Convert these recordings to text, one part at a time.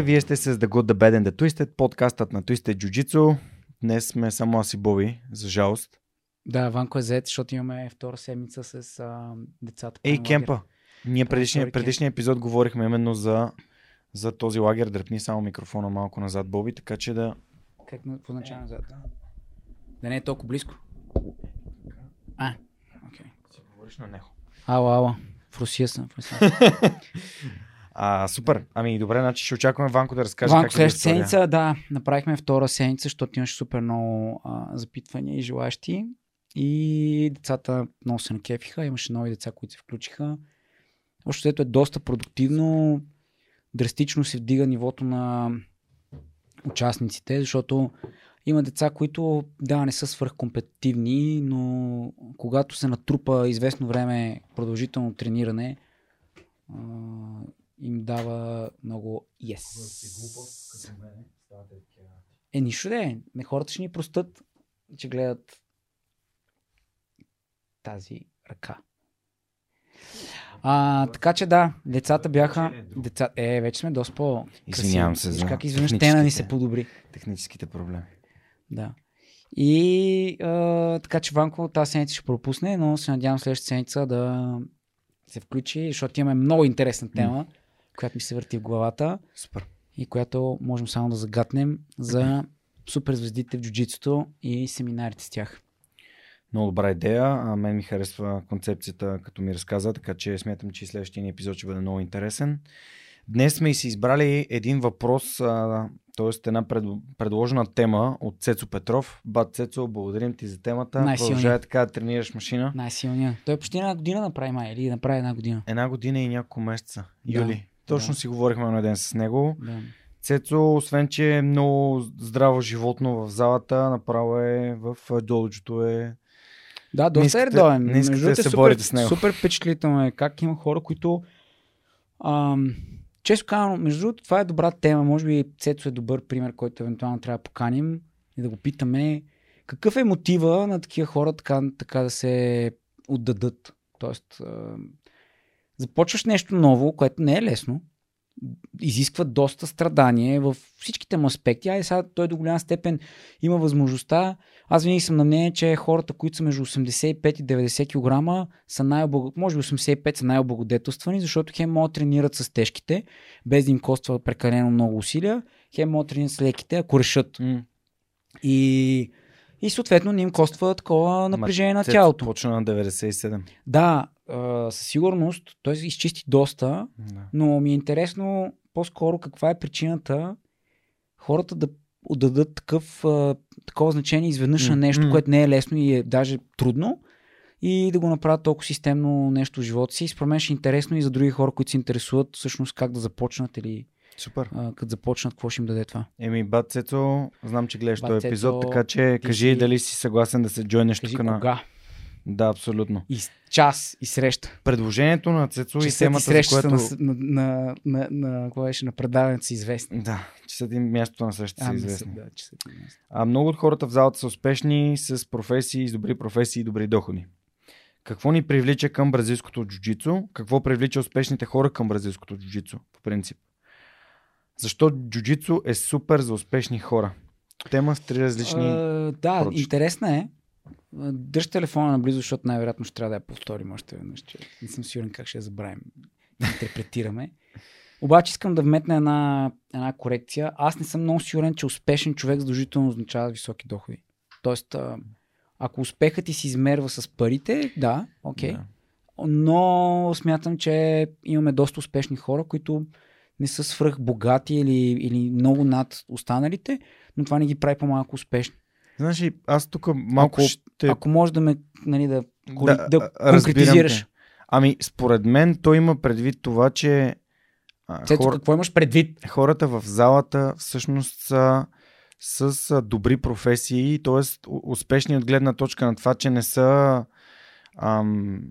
Здравейте, вие сте с The Good, The Bad and The Twisted, подкастът на Twisted Jiu-Jitsu. Днес сме само аз и Боби, за жалост. Да, Ванко е зает, защото имаме втора седмица с а, децата. Ей, кемпа! Ние предишния, предишния епизод говорихме именно за, за този лагер. Дръпни само микрофона малко назад, Боби, така че да... Как на- по начало назад? Да не е толкова близко. А, окей. Си говориш на него. Ала, ала. В Русия съм. В Русия. А, супер. Ами добре, значи ще очакваме Ванко да разкаже Ванко, как следващата седмица, да, направихме втора седмица, защото имаше супер много а, запитвания и желащи. И децата много се накефиха. Имаше нови деца, които се включиха. Общо взето е доста продуктивно. Драстично се вдига нивото на участниците, защото има деца, които да, не са свръхкомпетитивни, но когато се натрупа известно време продължително трениране, им дава много yes. Е, нищо да е. Не, хората ще ни простат, че гледат тази ръка. А, така че да, децата бяха... Деца... Е, вече сме доста по Извинявам се за Как изведнъж тена ни се подобри. Техническите проблеми. Да. И а, така че Ванко тази седмица ще пропусне, но се надявам следващата седмица да се включи, защото имаме много интересна тема, която ми се върти в главата Супер. и която можем само да загатнем за суперзвездите в джуджитсото и семинарите с тях. Много добра идея. А мен ми харесва концепцията, като ми разказа, така че смятам, че следващия ни епизод ще бъде много интересен. Днес сме и си избрали един въпрос, т.е. една пред, предложена тема от Цецо Петров. Бат Цецо, благодарим ти за темата. Продължавай така да тренираш машина. Най-силният. Той почти една година направи май, или направи една година. Една година и няколко месеца. Да, Юли. Точно да. си говорихме на ден с него. Да. Цецо, освен че е много здраво животно в залата, направо е в а, доджото е. Да, доста е редовен. не искате да другото е се супер, борите с него. Супер впечатлително е как има хора, които... Ам, често казано, между другото, това е добра тема. Може би Цецо е добър пример, който евентуално трябва да поканим и да го питаме какъв е мотива на такива хора така, така да се отдадат. Тоест, започваш нещо ново, което не е лесно, изисква доста страдание в всичките му аспекти. Ай, сега той до голяма степен има възможността. Аз винаги съм на мнение, че хората, които са между 85 и 90 кг, са най може би 85 са най-облагодетелствани, защото хем могат да тренират с тежките, без да им коства прекалено много усилия, хем могат да тренират с леките, ако решат. М. И, и съответно не им коства такова напрежение на Цецо тялото. Почна на 97. Да, а, със сигурност той изчисти доста, Да. но ми е интересно по-скоро каква е причината хората да отдадат такъв, а, такова значение изведнъж на нещо, което не е лесно и е даже трудно и да го направят толкова системно нещо в живота си. Според мен ще е интересно и за други хора, които се интересуват всъщност как да започнат или Супер. а, като започнат, какво ще им даде това. Еми, бат Цецо, знам, че гледаш този епизод, така че ти кажи си- дали си съгласен да се джойнеш тук на... кога? Да, абсолютно. И час и среща. Предложението на Цецо и темата, за срещата която... на, на, на, на, на, беше, на предаването са известни. Да, часът и мястото на среща са А, известни. Да, мястото. А много от хората в залата са успешни с професии, с добри професии и добри доходи. Какво ни привлича към бразилското джуджицу? Какво привлича успешните хора към бразилското джуджицу, по принцип? Защо джуджицу е супер за успешни хора? Тема с три различни... А, да, прочит. интересна е. Дръж телефона наблизо, защото най-вероятно ще трябва да я повторим още веднъж. Че не съм сигурен как ще я забравим. Интерпретираме. Обаче искам да вметна една, една корекция. Аз не съм много сигурен, че успешен човек задължително означава високи доходи. Тоест, ако успехът ти се измерва с парите, да, окей. Да. Но смятам, че имаме доста успешни хора, които не са свръх богати или, или много над останалите, но това не ги прави по-малко успешни. Знаеш ли, аз тук малко Ако- ще... Ако можеш да ме, нали, да, да, Да, конкретизираш. Ами, според мен той има предвид това, че Цето, хор... какво имаш предвид? хората в залата всъщност са с добри професии, т.е. успешни от гледна точка на това, че не са ам,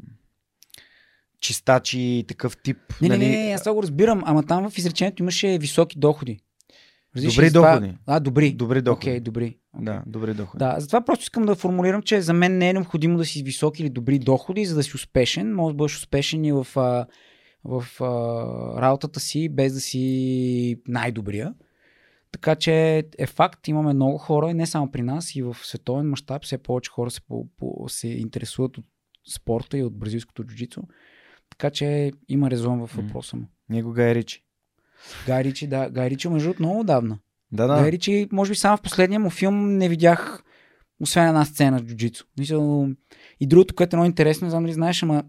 чистачи и такъв тип. Не, нали? не, не, аз това го разбирам, ама там в изречението имаше високи доходи. Разбираш Добри това- доходи. А, добри. Добри доходи. Окей, добри. Да, добри доходи. Да, затова просто искам да формулирам, че за мен не е необходимо да си високи или добри доходи, за да си успешен. Може да бъдеш успешен и в, в а, работата си, без да си най-добрия. Така че е факт, имаме много хора, и не само при нас, и в световен мащаб все повече хора се, по, по, се интересуват от спорта и от бразилското джуджицу. Така че има резон в въпроса му. Ние го Гай Ричи. Гай Ричи, да. Гай Ричи, между другото, много отдавна. Да, Да. Гай. Ричи, може би само в последния му филм не видях освен една сцена с джуджицу. И другото, което е много интересно, не знам дали знаеш, ама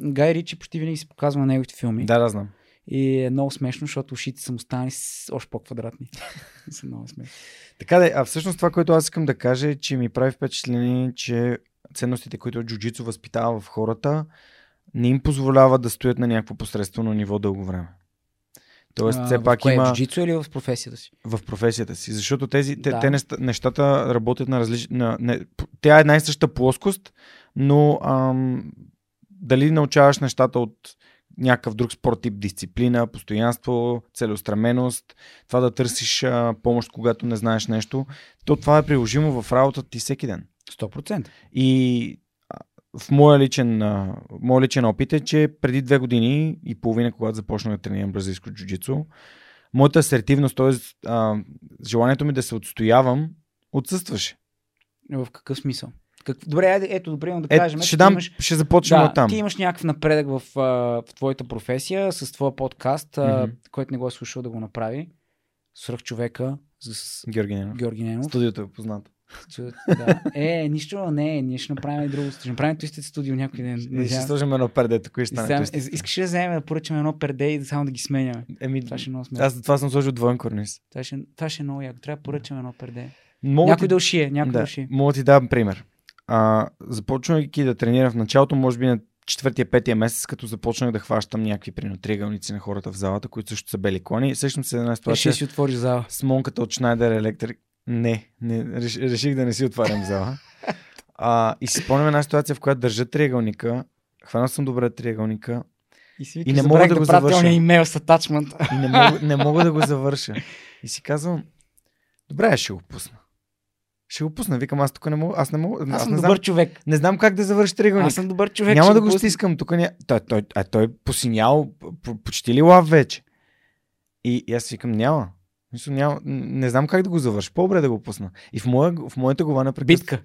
Гай Ричи почти винаги се показва на неговите филми. Да, да, знам. И е много смешно, защото ушите са му станали още по-квадратни. са много смешни. Така да, а всъщност това, което аз искам да кажа е, че ми прави впечатление, че ценностите, които джуджицу възпитава в хората, не им позволява да стоят на някакво посредствено ниво дълго време. Тоест, А, все пак кое, има В или в професията си? в професията си. Защото тези, те, Да. те неща- нещата работят на различни... На, не, тя е една и съща плоскост, но ам, дали научаваш нещата от някакъв друг спорт тип дисциплина, постоянство, целеустременост, това да търсиш а, помощ, когато не знаеш нещо, то това е приложимо в работата ти всеки ден. 100%. И в моя личен, моя личен опит е, че преди две години и половина, когато започнах да тренирам бразилско джуджицу, моята асертивност, т.е. желанието ми да се отстоявам, отсъстваше. В какъв смисъл? Как... Добре, айде, ето, добре, да Е, кажем. ще, дам, имаш... ще започнем Да, от там. ти имаш някакъв напредък в, в твоята професия с твоя подкаст, Мгм. който не го е слушал да го направи. Свръх човека с Георги Ненов. Георги Ненов. Студиото е познато. Да. Е, нищо, не, ние ще направим и друго. Ще направим Twisted студио някой ден. И ще сложим едно перде, тук И ще стане. е, Искаш ли да вземем да поръчаме едно перде и само да ги сменяме? Еми, Това ще е много смешно. аз за това съм сложил двоен корниз. Това ще, това ще е много яко. Трябва да поръчаме едно перде. Мога Някой ти- да ушие, някой да, да, ушие. мога да ти дам пример. А, започвайки да тренирам в началото, може би на четвъртия, петия месец, като започнах да хващам някакви примерно триъгълници на хората в залата, които също са бели клони. Се за една Е, ще ситуация си отвориш зала. с монката от Schneider Electric. Не, не реш, реших да не си отварям зала. А, и си спомням една ситуация, в която държа триъгълника, хванал съм добре триъгълника И, си И викаш, не мога забравих да го завърша. имейл с атачмент. и не мога, не мога да го завърша. И си казвам, добре, ще го пусна. Ще го пусна. Викам, аз тук не мога. Аз не мога. Аз съм не, добър знам, човек. не знам как да завърши триъгълник. Аз съм добър човек. Няма да го пусна. стискам. Тук ня... той, той, а той е посинял, почти ли лав вече. И, и аз си викам, няма. Мисля, няма. Не знам как да го завърша. По-добре да го пусна. И в, моя, в моята глава напрекъснато Битка.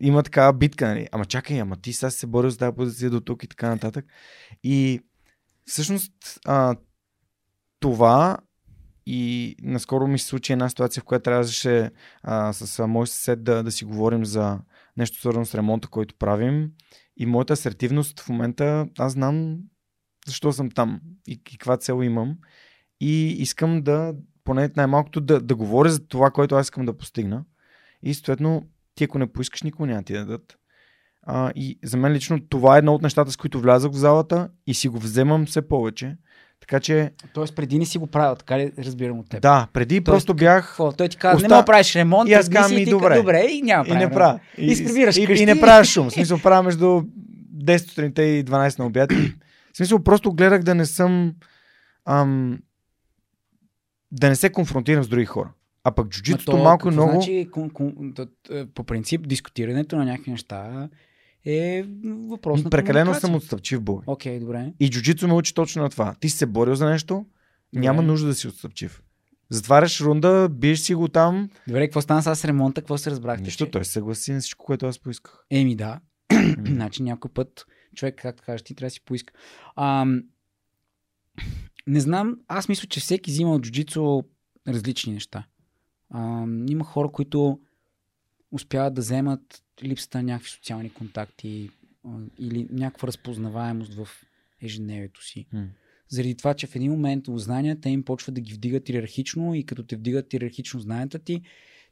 има такава битка, нали? Ама чакай, ама ти сега се борил за тази позиция до тук и така нататък. И всъщност а, това и наскоро ми се случи една ситуация, в която трябваше а, с а, мой съсед да, да си говорим за нещо свързано с ремонта, който правим. И моята асертивност в момента, аз знам защо съм там и, и каква цел имам. И искам да, поне най-малкото, да, да говоря за това, което аз искам да постигна. И съответно, ти ако не поискаш, никога няма ти да дадат. А, и за мен лично това е едно от нещата, с които влязах в залата и си го вземам все повече. Така че, Тоест преди не си го правил, така ли разбирам от теб? да, преди просто бях Какво? Той ти казва, Оста- не мога правиш ремонт, И аз казвам, и добре. добре, и няма и не правя. И и, вкъщи. и не правя шум. В смисъл, правя между 10 сутринта и 12 на обяд. И, В смисъл, просто гледах да не съм... Ам, да не се конфронтирам с други хора. А пък джуджитото то малко какво много... Значи, кон, кон, т- по принцип, дискутирането на някакви неща е въпрос на Прекалено съм отстъпчив бой. Окей, добре. И джуджицу ме учи точно на това. Ти си се борил за нещо, няма Добре. нужда да си отстъпчив. Затваряш рунда, биеш си го там. Добре, какво стана сега с ремонта? Какво се разбрахте? Нищо, че- той се съгласи на всичко, което аз поисках. Еми да. значи някой път човек, както кажеш, ти трябва да си поиска. Ам, не знам, аз мисля, че всеки взима от джуджицу различни неща. Ам, има хора, които успяват да вземат липсата на някакви социални контакти а, или някаква разпознаваемост в ежедневието си. М. Заради това, че в един момент знанията им почват да ги вдигат иерархично и като те вдигат иерархично знанията ти,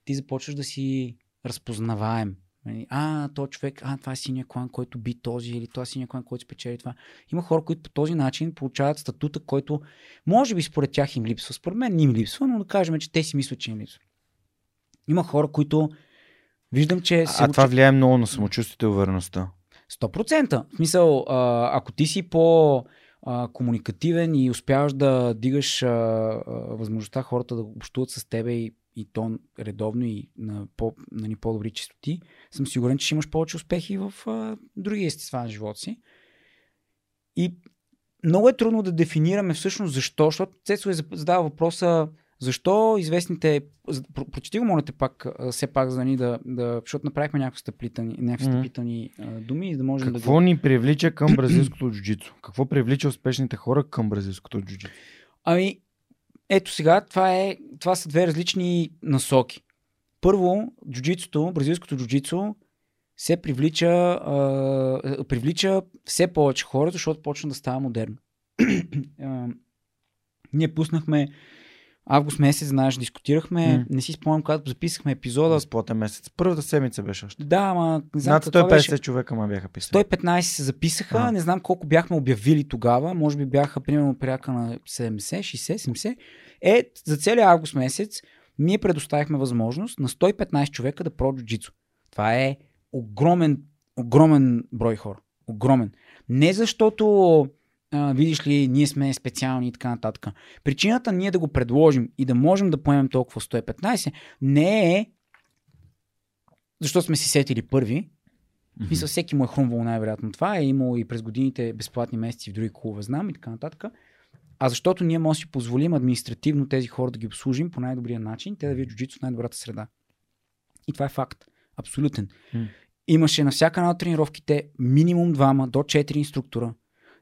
ти започваш да си разпознаваем. Нали, А, то човек, а, това е синия клан, който би този, или това е синия клан, който спечели това. Има хора, които по този начин получават статута, който може би според тях им липсва. Според мен не им липсва, но да кажем, че те си мислят, че им липсва. Има хора, които виждам, че се А това учат- влияе много на самочувствието и увереността. 100%. В смисъл, ако ти си по комуникативен и успяваш да дигаш а, а, възможността хората да общуват с тебе и, и то редовно и на, по, на ни по-добри частоти, съм сигурен, че ще имаш повече успехи в а, други естества на живота си. И много е трудно да дефинираме всъщност защо, защото Цецо е задава въпроса защо известните, про- прочети го, моля те пак, все пак, за ни да, да защото направихме някакви стъплителни, някакви стъпителни а, думи, да можем да Какво ни привлича към бразилското джуджицу? Какво привлича успешните хора към бразилското джуджицу? Ами, ето сега, това, е, това са две различни насоки. Първо, джуджицото, бразилското джуджицо се привлича, а, привлича все повече хора, защото почна да става модерно. а, ние пуснахме август месец, знаеш, дискутирахме. М. Не си спомням, когато записахме епизода. Безплатен месец. Първата седмица беше още. Да, ама не знам Над какво 150 беше. човека ма бяха писали. 115 се записаха, А. не знам колко бяхме обявили тогава, може би бяха примерно порядка на 70, 60, 70. Е, за целия август месец ние предоставихме възможност на 115 човека да пробват джуджицу. Това е огромен, огромен брой хора. Огромен. Не защото а, видиш ли, ние сме специални и така нататък. Причината ние да го предложим и да можем да поемем толкова 115 не е защото сме си сетили първи, в смисъл, всеки му е хрумвало най-вероятно това. Е имало и през годините безплатни месеци в други клубове, знам и така нататък. А защото ние можем да си позволим административно тези хора да ги обслужим по най-добрия начин, те да видят джуджицу в най-добрата среда. И това е факт. Абсолютен. М. Имаше на всяка една от тренировките минимум двама до четири инструктора.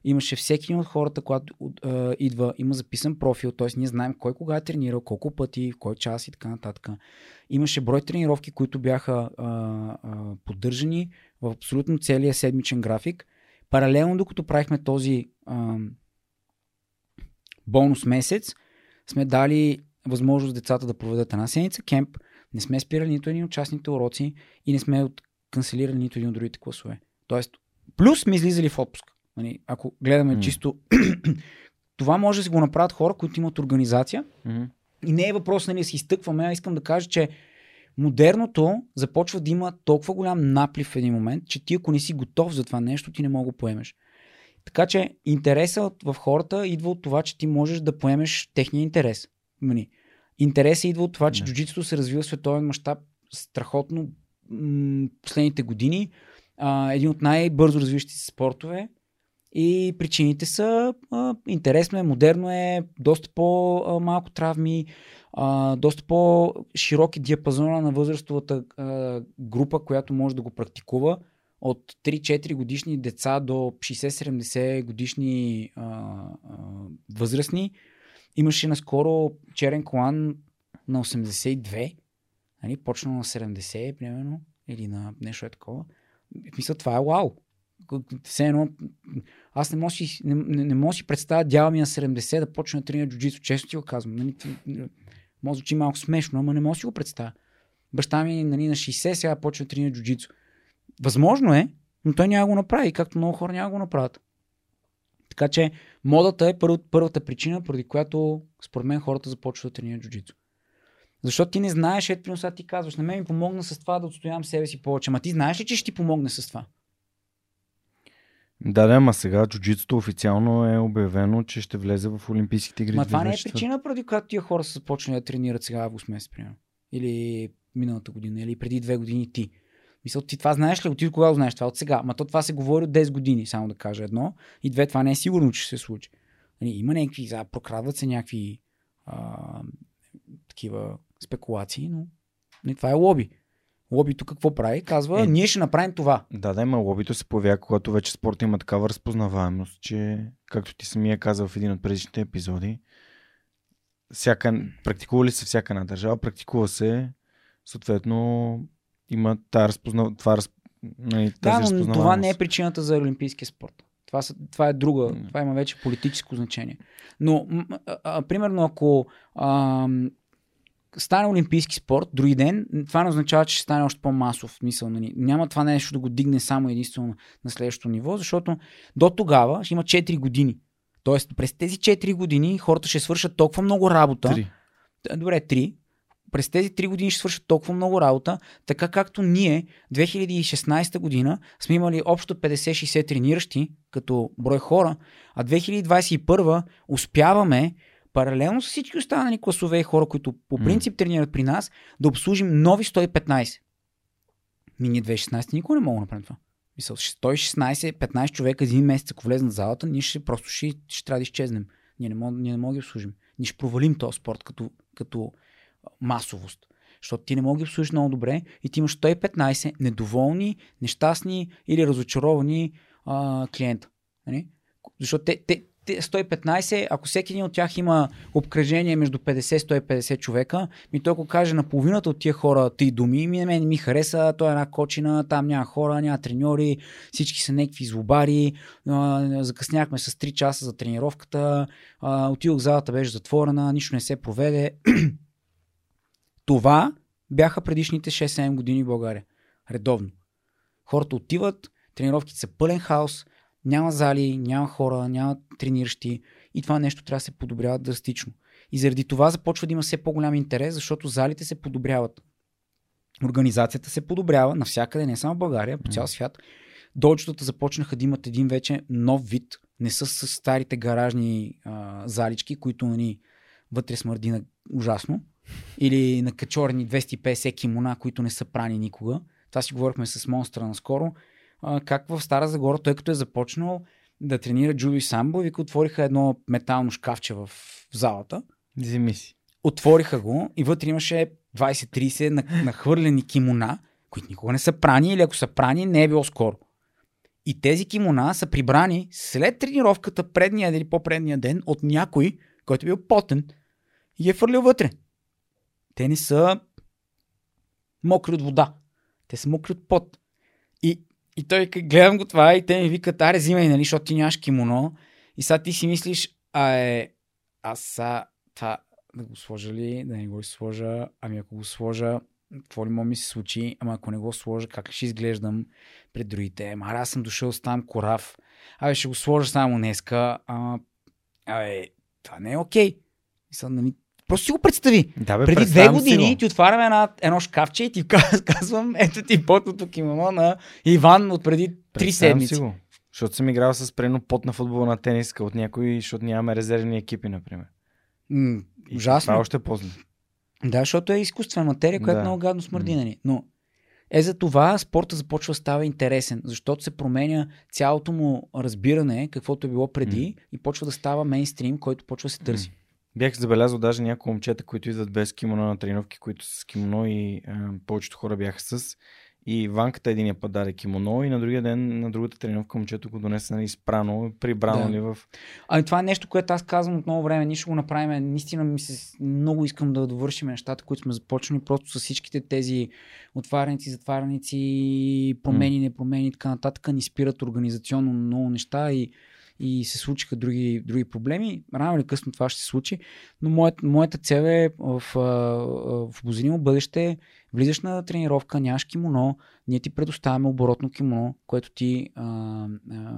Имаше всеки един от хората, когато а, идва, има записан профил, т.е. ние знаем кой кога е тренирал, колко пъти, в кой час и така нататък. Имаше брой тренировки, които бяха а, а, поддържани в абсолютно целия седмичен график. Паралелно, докато правихме този а, бонус месец, сме дали възможност децата да проведат една седмица кемп. Не сме спирали нито един от частните уроци и не сме от канцелирали нито един от другите класове. Тоест, плюс сме излизали в отпуск. Нали, ако гледаме М. чисто... това може да си го направят хора, които имат организация, Мгм. и не е въпрос нали, да се изтъкваме, а искам да кажа, че модерното започва да има толкова голям наплив в един момент, че ти ако не си готов за това нещо, ти не мога да поемеш. Така че интересът в хората идва от това, че ти можеш да поемеш техния интерес. Нали. Интересът идва от това, че джуджитото се развива в световен мащаб страхотно м- последните години. А, един от най-бързо развиващите се спортове. И причините са а, интересно е, модерно е, доста по-малко травми, а, доста по-широки диапазона на възрастовата а, група, която може да го практикува. От 3-4 годишни деца до 60-70 годишни а, а, възрастни. Имаше наскоро черен колан на 82, нали, почна на 70, примерно, или на нещо е такова. Мисля, това е вау. Все едно, аз не мога, си, не, не, не мога си представя дяла ми на 70 да почне да тренира джуджицу. Често ти го казвам. Нали, може звучи малко смешно, ама не мога си го представя. Баща ми нали, на 60 сега почва да тренира джуджицу. Възможно е, но той няма го направи, както много хора няма го направят. Така че модата е първ, първата причина, поради която според мен хората започват да тренират джуджицу. Защото ти не знаеш, ето сега ти казваш, на мен ми помогна с това да отстоявам себе си повече. Ма ти знаеш ли, че ще ти помогне с това? Да, да, ма сега джуджитото официално е обявено, че ще влезе в Олимпийските игри. Ма това не е 2024. причина, поради която тия хора са започнали да тренират сега август месец, примерно. Или миналата година, или преди две години ти. Мисля, ти това знаеш ли? От кога го знаеш това? От сега. Ма то това се говори от 10 години, само да кажа едно. И две, това не е сигурно, че ще се случи. Нали, има някакви, за, прокрадват се някакви а, такива спекулации, но не, това е лоби. Лобито какво прави? Казва, Е. ние ще направим това. Да, да, има лобито се появява, когато вече спорта има такава разпознаваемост, че, както ти самия казал в един от предишните епизоди, всяка, практикува ли се всяка една държава, практикува се, съответно има тази разпозна... това, раз... нали, Да, тази но това не е причината за олимпийския спорт. Това, са, това е друга, М. това има вече политическо значение. Но, а, а, примерно, ако а, стане олимпийски спорт, други ден, това не означава, че ще стане още по-масов. Мисъл, нали? Няма това нещо да го дигне само единствено на- следващото ниво, защото до тогава ще има 4 години. Тоест, през тези 4 години хората ще свършат толкова много работа. Три. Т- Добре, 3. През тези 3 години ще свършат толкова много работа, така както ние 2016 година сме имали общо 50-60 трениращи като брой хора, а 2021 успяваме паралелно с всички останали класове и хора, които по принцип тренират при нас, да обслужим нови 115. Ми ние 2016 никога не мога да направим това. Мисъл, 116-15 човека един месец, ако влезнат в залата, ние ще просто ще, ще трябва да изчезнем. Ние не можем, ние не можем да ги обслужим. Ние ще провалим този спорт като, като масовост. Защото ти не можеш да ги обслужиш много добре и ти имаш 115 недоволни, нещастни или разочаровани а, клиента. Нали? Защото те, те, 115, ако всеки един от тях има обкръжение между 50-150 човека, ми той ако каже на половината от тия хора ти думи, ми мен ми хареса, той е една кочина, там няма хора, няма треньори, всички са някакви злобари, закъсняхме с 3 часа за тренировката, отидох залата, беше затворена, нищо не се проведе. Това бяха предишните 6-7 години в България. Редовно. Хората отиват, тренировките са пълен хаос, няма зали, няма хора, няма трениращи и това нещо трябва да се подобрява драстично. И заради това започва да има все по-голям интерес, защото залите се подобряват. Организацията се подобрява навсякъде, не само в България, по цял свят. Доджетата започнаха да имат един вече нов вид, не са с старите гаражни а, залички, които ни вътре смърди на ужасно, или на качорни 250 кимона, които не са прани никога. Това си говорихме с Монстра наскоро как в Стара Загора, той като е започнал да тренира джудо и самбо, вика отвориха едно метално шкафче в, залата. Вземи си. Отвориха го и вътре имаше 20-30 нахвърлени кимона, които никога не са прани или ако са прани, не е било скоро. И тези кимона са прибрани след тренировката предния или по-предния ден от някой, който е бил потен и е фърлил вътре. Те не са мокри от вода. Те са мокри от пот. И и той гледам го това и те ми викат, аре, взимай, нали, защото ти нямаш кимоно. И сега ти си мислиш, а е, аз са, това да го сложа ли, да не го сложа, ами ако го сложа, какво ли ми се случи, ама ако не го сложа, как ще изглеждам пред другите? Ама аз съм дошъл с там корав, абе ще го сложа само днеска, ама, абе, това не е окей. Okay. Мисля, нали, Просто си го представи. Да, бе, Преди две години ти отваряме една, едно шкафче и ти казвам, ето ти потното кимоно на Иван от преди три седмици. Си го. Защото съм играл с прено пот на футболна тениска от някой, защото нямаме резервни екипи, например. М- ужасно. Това е още по-зле. Да, защото е изкуствена материя, която да. много гадно смърди, нали. Но е за това спорта започва да става интересен, защото се променя цялото му разбиране, каквото е било преди mm. и почва да става мейнстрим, който почва да се търси. Mm. Бях забелязал даже някои момчета, които идват без кимоно на тренировки, които са с кимоно и а, повечето хора бяха с. И ванката един път даде кимоно и на другия ден, на другата тренировка, момчето го донесе нали, спрано, прибрано да. ли в... Ами това е нещо, което аз казвам от много време. Ние ще го направим. Наистина ми се, много искам да довършим нещата, които сме започнали просто с всичките тези отваряници, затваряници, промени, mm. не промени и така нататък. Ни спират организационно много неща и и се случиха други, други проблеми. Рано или късно това ще се случи, но моят, моята цел е в, в обозримо бъдеще влизаш на тренировка, нямаш кимоно, ние ти предоставяме оборотно кимоно, което ти а, а,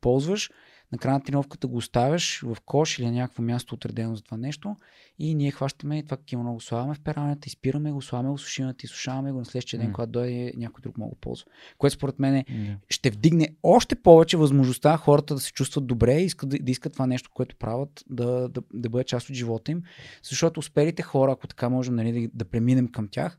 ползваш на края на тренировката го оставяш в кош или на някакво място отредено за това нещо и ние хващаме това кимоно, го слагаме в пералнята, изпираме го, слагаме го в сушилната и сушаваме го на следващия ден, mm. когато дойде някой друг мога ползва. Което според мен mm. ще вдигне още повече възможността хората да се чувстват добре и искат, да, да искат това нещо, което правят, да, да, да бъде част от живота им. Защото успелите хора, ако така можем нали, да, да преминем към тях,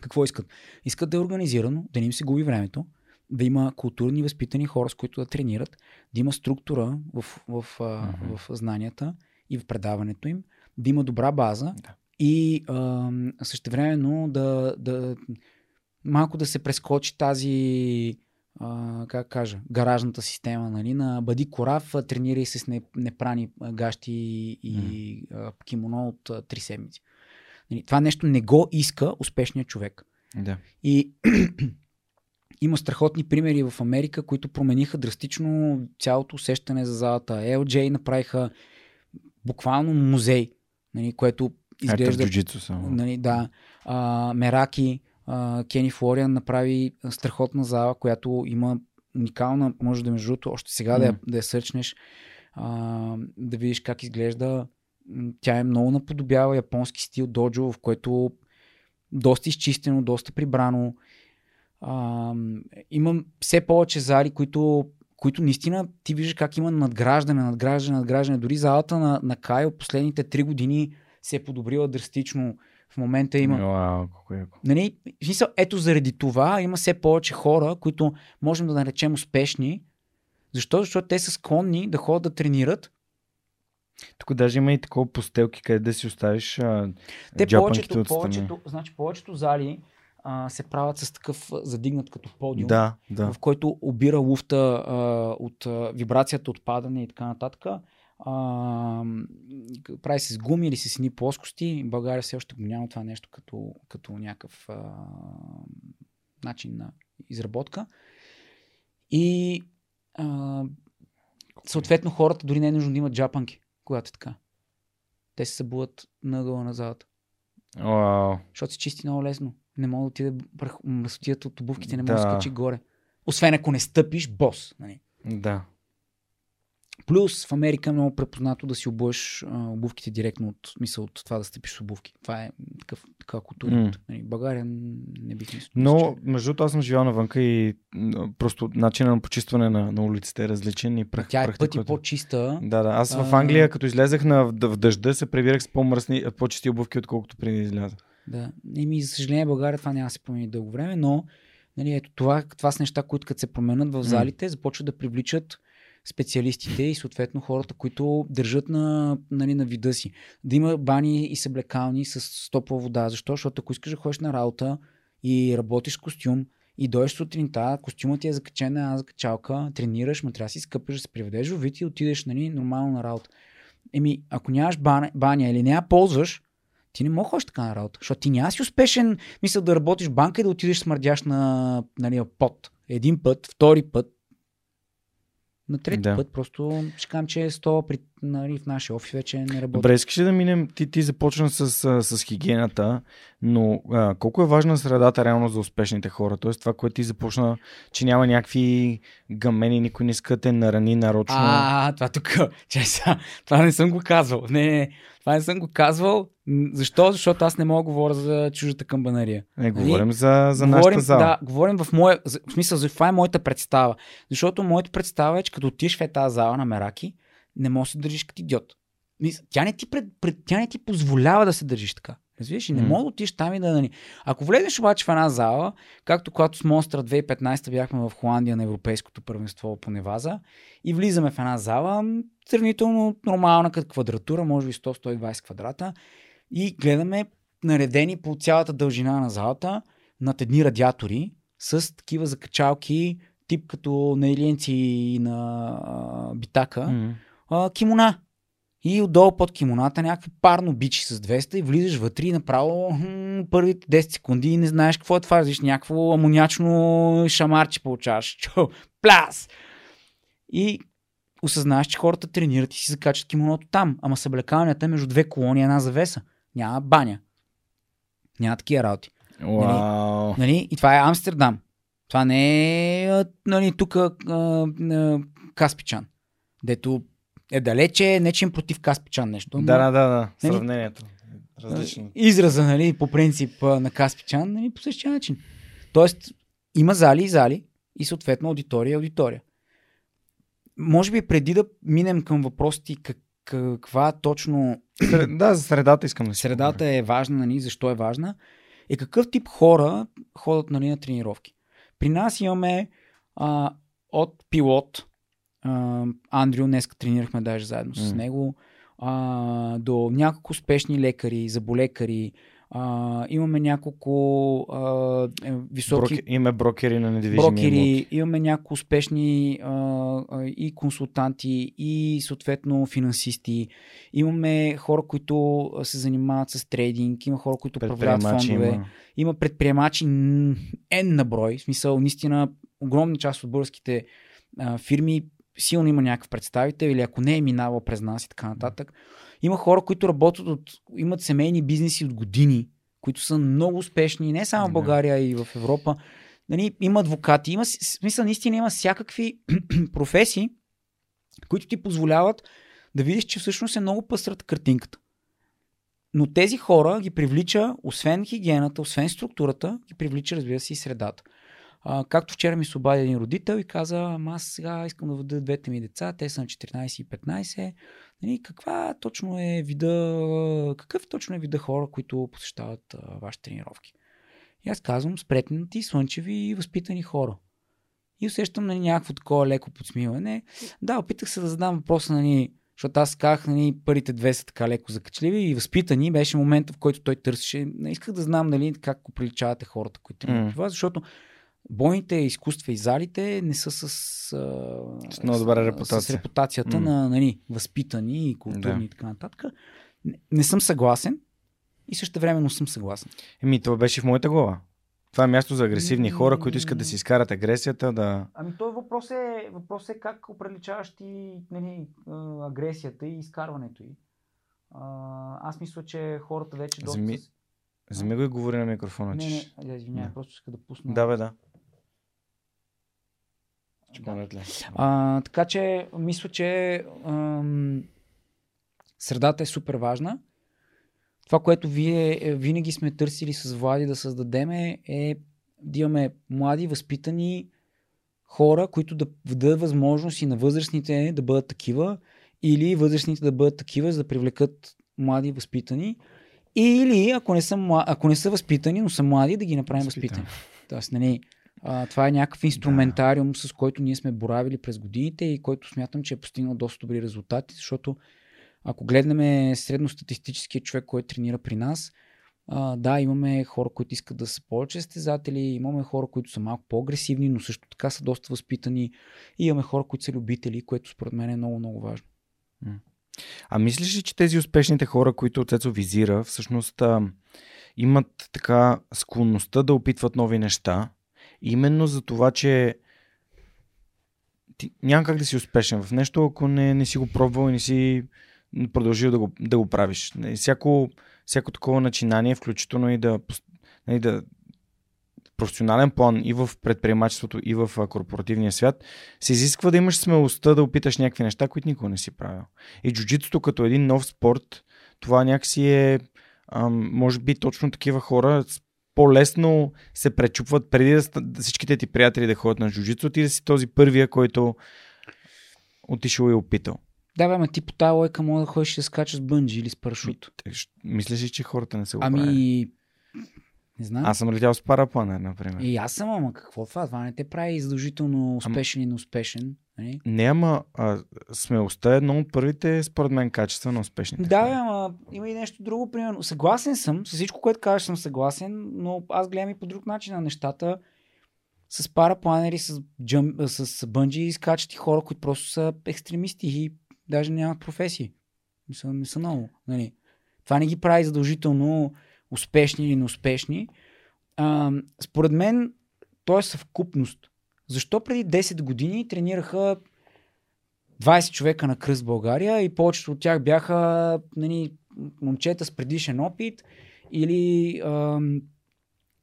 какво искат? Искат да е организирано, да не им се губи времето, да има културни, възпитани хора, с които да тренират, да има структура в, в, mm-hmm. в знанията и в предаването им, да има добра база да. и а, същевременно да, да малко да се прескочи тази а, как кажа, гаражната система, нали, на бъди корав, тренирай се с непрани гащи и mm. кимоно от 3 седмици. Нали, това нещо не го иска успешният човек. Да. И Има страхотни примери в Америка, които промениха драстично цялото усещане за залата. LJ направиха буквално музей, нали, което изглежда... Ето само. Нали, да. А, Мераки, а, Кени Флориан направи страхотна зала, която има уникална, може да между другото, още сега mm. да, я, да я сърчнеш, а, да видиш как изглежда. Тя е много наподобява японски стил доджо, в който доста изчистено, доста прибрано а, имам все повече зали, които, които наистина ти виждаш как има надграждане, надграждане, надграждане. Дори залата на, на Кайо последните три години се е подобрила драстично. В момента има. Вау, колко яко. Нали, смисъл, ето заради това има все повече хора, които можем да наречем успешни. Защо? Защото те са склонни да ходят да тренират. Тук даже има и такова постелки, къде да си оставиш а, Те повечето, повечето, значи, повечето зали а, се правят с такъв задигнат като подиум. Да, да. в който обира луфта а, от а, вибрацията от падане и така нататък. А, прави се с гуми или с едни плоскости. В България все още го няма това нещо като, като някакъв а, начин на изработка. И а, съответно хората дори не е нужно да имат джапанки, когато е така. Те се събуват на ъгъла на залата. Вау. Защото се чисти много лесно. Не мога да отиде върху- мръсотията от обувките, не може да скачи горе. Освен ако не стъпиш, бос. Нали? Да. Плюс в Америка е много препознато да си обуеш обувките директно от мисъл от това да стъпиш с обувки. Това е такъв, такава култура. М. Нали, България не бих мислил. Но, между другото, аз съм живял навънка и просто начинът на почистване на, на улиците е различен и прах, Тя е пъти който- по-чиста. Да, да. Аз в А. Англия, като излезах на, в, в дъжда, се прибирах с по-мръсни, по-чисти обувки, отколкото преди да изляза. Да. Еми, за съжаление, България това няма да се промени дълго време, но нали, ето това, това са неща, които като се променят в залите, започват да привличат специалистите и съответно хората, които държат на, нали, на вида си. Да има бани и съблекални с топла вода. Защо? Защото ако искаш да ходиш на работа и работиш с костюм и дойдеш сутринта, костюмът ти е закачен на една закачалка, тренираш, ма трябва да си скъпиш да се приведеш в вид и отидеш нали, нормално на работа. Еми, ако нямаш баня, баня или не я ползваш, ти не мога ходиш така на работа, защото ти няма си успешен мисъл да работиш банка и да отидеш смърдяш на нали, пот. Един път, втори път, на трети Да. път просто ще кажем, че е 100 при, нали, в нашия офис вече не работи. Добре, искаш ли да минем? Ти, ти започна с, с хигиената, но а, колко е важна средата реално за успешните хора? Тоест това, което ти започна, че няма някакви гамени, никой не иска те нарани нарочно. А, това тук. Че са, това не съм го казвал. Не, не, това не съм го казвал. Защо? Защото аз не мога да говоря за чуждата камбанария. не, нали? говорим за, за говорим, нашата зала. Да, говорим в моя... В смисъл, за това е моята представа. Защото моята представа е, че като отиш в е тази зала на Мераки, не можеш да се държиш като идиот. Тя не ти, пред, пред, тя не ти позволява да се държиш така. Разбираш? И не М. мога да отидеш там и да... Нали. Ако влезеш обаче в една зала, както когато с Монстра 2015 бяхме в Холандия на Европейското първенство по Неваза и влизаме в една зала, сравнително нормална като квадратура, може би 100-120 квадрата и гледаме наредени по цялата дължина на залата над едни радиатори с такива закачалки, тип като на елиенци и на а, битака, М. а, кимона. И отдолу под кимоната някакви парно бичи с 200 и влизаш вътре и направо хм, първите 10 секунди не знаеш какво е това. Виж някакво амонячно шамарче получаваш. Чо, пляс! И осъзнаваш, че хората тренират и си закачат кимоното там. Ама съблекалнята е между две колони и една завеса. Няма баня. Няма такива работи. Вау. Нали? И това е Амстердам. Това не е нали, тук Каспичан. Дето е далече, не че им против Каспичан нещо. но Да, да, да, да. Нали? Сравнението. Различно. Израза, нали, по принцип на Каспичан, нали, по същия начин. Тоест, има зали и зали и съответно аудитория и аудитория. Може би преди да минем към въпросите как, каква точно Сред- Да, за средата искам да си средата е важна, нали, защо е важна, е какъв тип хора ходят нали, на тренировки. При нас имаме а, от пилот, а, Андрю, днес тренирахме даже заедно с М. него, а, до няколко успешни лекари, заболекари, а, имаме няколко а, е, високи Броке, име брокери на недвижими имоти. брокери, имаме няколко успешни а, а, и консултанти, и съответно финансисти. Имаме хора, които се занимават с трейдинг, има хора, които управляват фондове. има. Има предприемачи N на брой. В смисъл, наистина, огромна част от българските а, фирми силно има някакъв представител или ако не е минавал през нас и така нататък. Има хора, които работят от, имат семейни бизнеси от години, които са много успешни, не само в. България, а и в Европа. Нали, има адвокати, има, смисъл, наистина има всякакви професии, които ти позволяват да видиш, че всъщност е много пъстрата картинката. Но тези хора ги привлича, освен хигиената, освен структурата, ги привлича, разбира се, и средата. А, както вчера ми се обади един родител и каза, аз сега искам да въда двете ми деца, те са на 14 и 15. Нали, каква точно е вида, какъв точно е вида хора, които посещават а, вашите тренировки? И аз казвам, спретнати, слънчеви и възпитани хора. И усещам нали, някакво такова леко подсмиване. Да, опитах се да задам въпроса, нали, защото аз казах, нали, първите две са така леко закачливи и възпитани. Беше момента, в който той търсеше. Не исках да знам нали, как го приличавате хората, които тренират М. това, защото бойните изкуства и залите не са с, а, С много добра репутация. с репутацията М. на нали, възпитани и културни Да. и така нататък. Не, не съм съгласен и също времено съм съгласен. Еми, това беше в моята глава. Това е място за агресивни хора, които искат да си изкарат агресията, да... Ами той въпрос е, въпрос е как оприличаваш ти нали, агресията и изкарването й. Аз мисля, че хората вече доста... Зами- с- Вземи го и говори на микрофона. Не, че... не, извинявай, Да. просто иска да пусна. Да, бе, да. Да. А, така че, мисля, че ам, средата е супер важна. Това, което вие е, винаги сме търсили с Влади да създадеме е да имаме млади, възпитани хора, които да дадат възможност и на възрастните да бъдат такива, или възрастните да бъдат такива, за да привлекат млади, възпитани. Или, ако не са, ако не са възпитани, но са млади, да ги направим Възпитани. възпитани. Тоест, нали, а, това е някакъв инструментариум, с който ние сме боравили през годините и който смятам, че е постигнал доста добри резултати, защото ако гледаме средностатистическия човек, който тренира при нас, а, да, имаме хора, които искат да са повече стезатели, имаме хора, които са малко по-агресивни, но също така са доста възпитани и имаме хора, които са любители, което според мен е много, много важно. А мислиш ли, че тези успешните хора, които Цецо визира, всъщност а, имат така склонността да опитват нови неща? Именно за това, че ти няма как да си успешен в нещо, ако не, не си го пробвал и не си продължил да го, да го правиш. Всяко, всяко такова начинание, включително и да, пос- нали, да професионален план и в предприемачеството, и в корпоративния свят, се изисква да имаш смелостта да опиташ някакви неща, които никога не си правил. И джуджитото като един нов спорт, това някакси е, ам, може би точно такива хора по-лесно се пречупват преди да, всичките ти приятели да ходят на джуджито, ти да си този първия, който отишъл и опитал. Да, бе, ама ти по тази лойка мога да ходиш да скачаш с бънджи или с парашут. Мислиш ли, че хората не са го? Ами, не знам. Аз съм летял с парапланер, например. И аз съм, ама какво това? Това не те прави задължително успешен и неуспешен. Нали? Не, ама а, смелостта е едно от първите, според мен, качества на успешните Да, хора. ама има и нещо друго, примерно. Съгласен съм, с всичко, което кажеш съм съгласен, но аз гледам и по друг начин на нещата. С парапланери, с, джъм, с бънджи изкачат и хора, които просто са екстремисти и даже нямат професии. Не са, не са много. Нали? Това не ги прави задължително успешни или неуспешни. А, според мен, то е съвкупност. Защо преди 10 години тренираха 20 човека на кръст България и повечето от тях бяха нали, момчета с предишен опит или ам,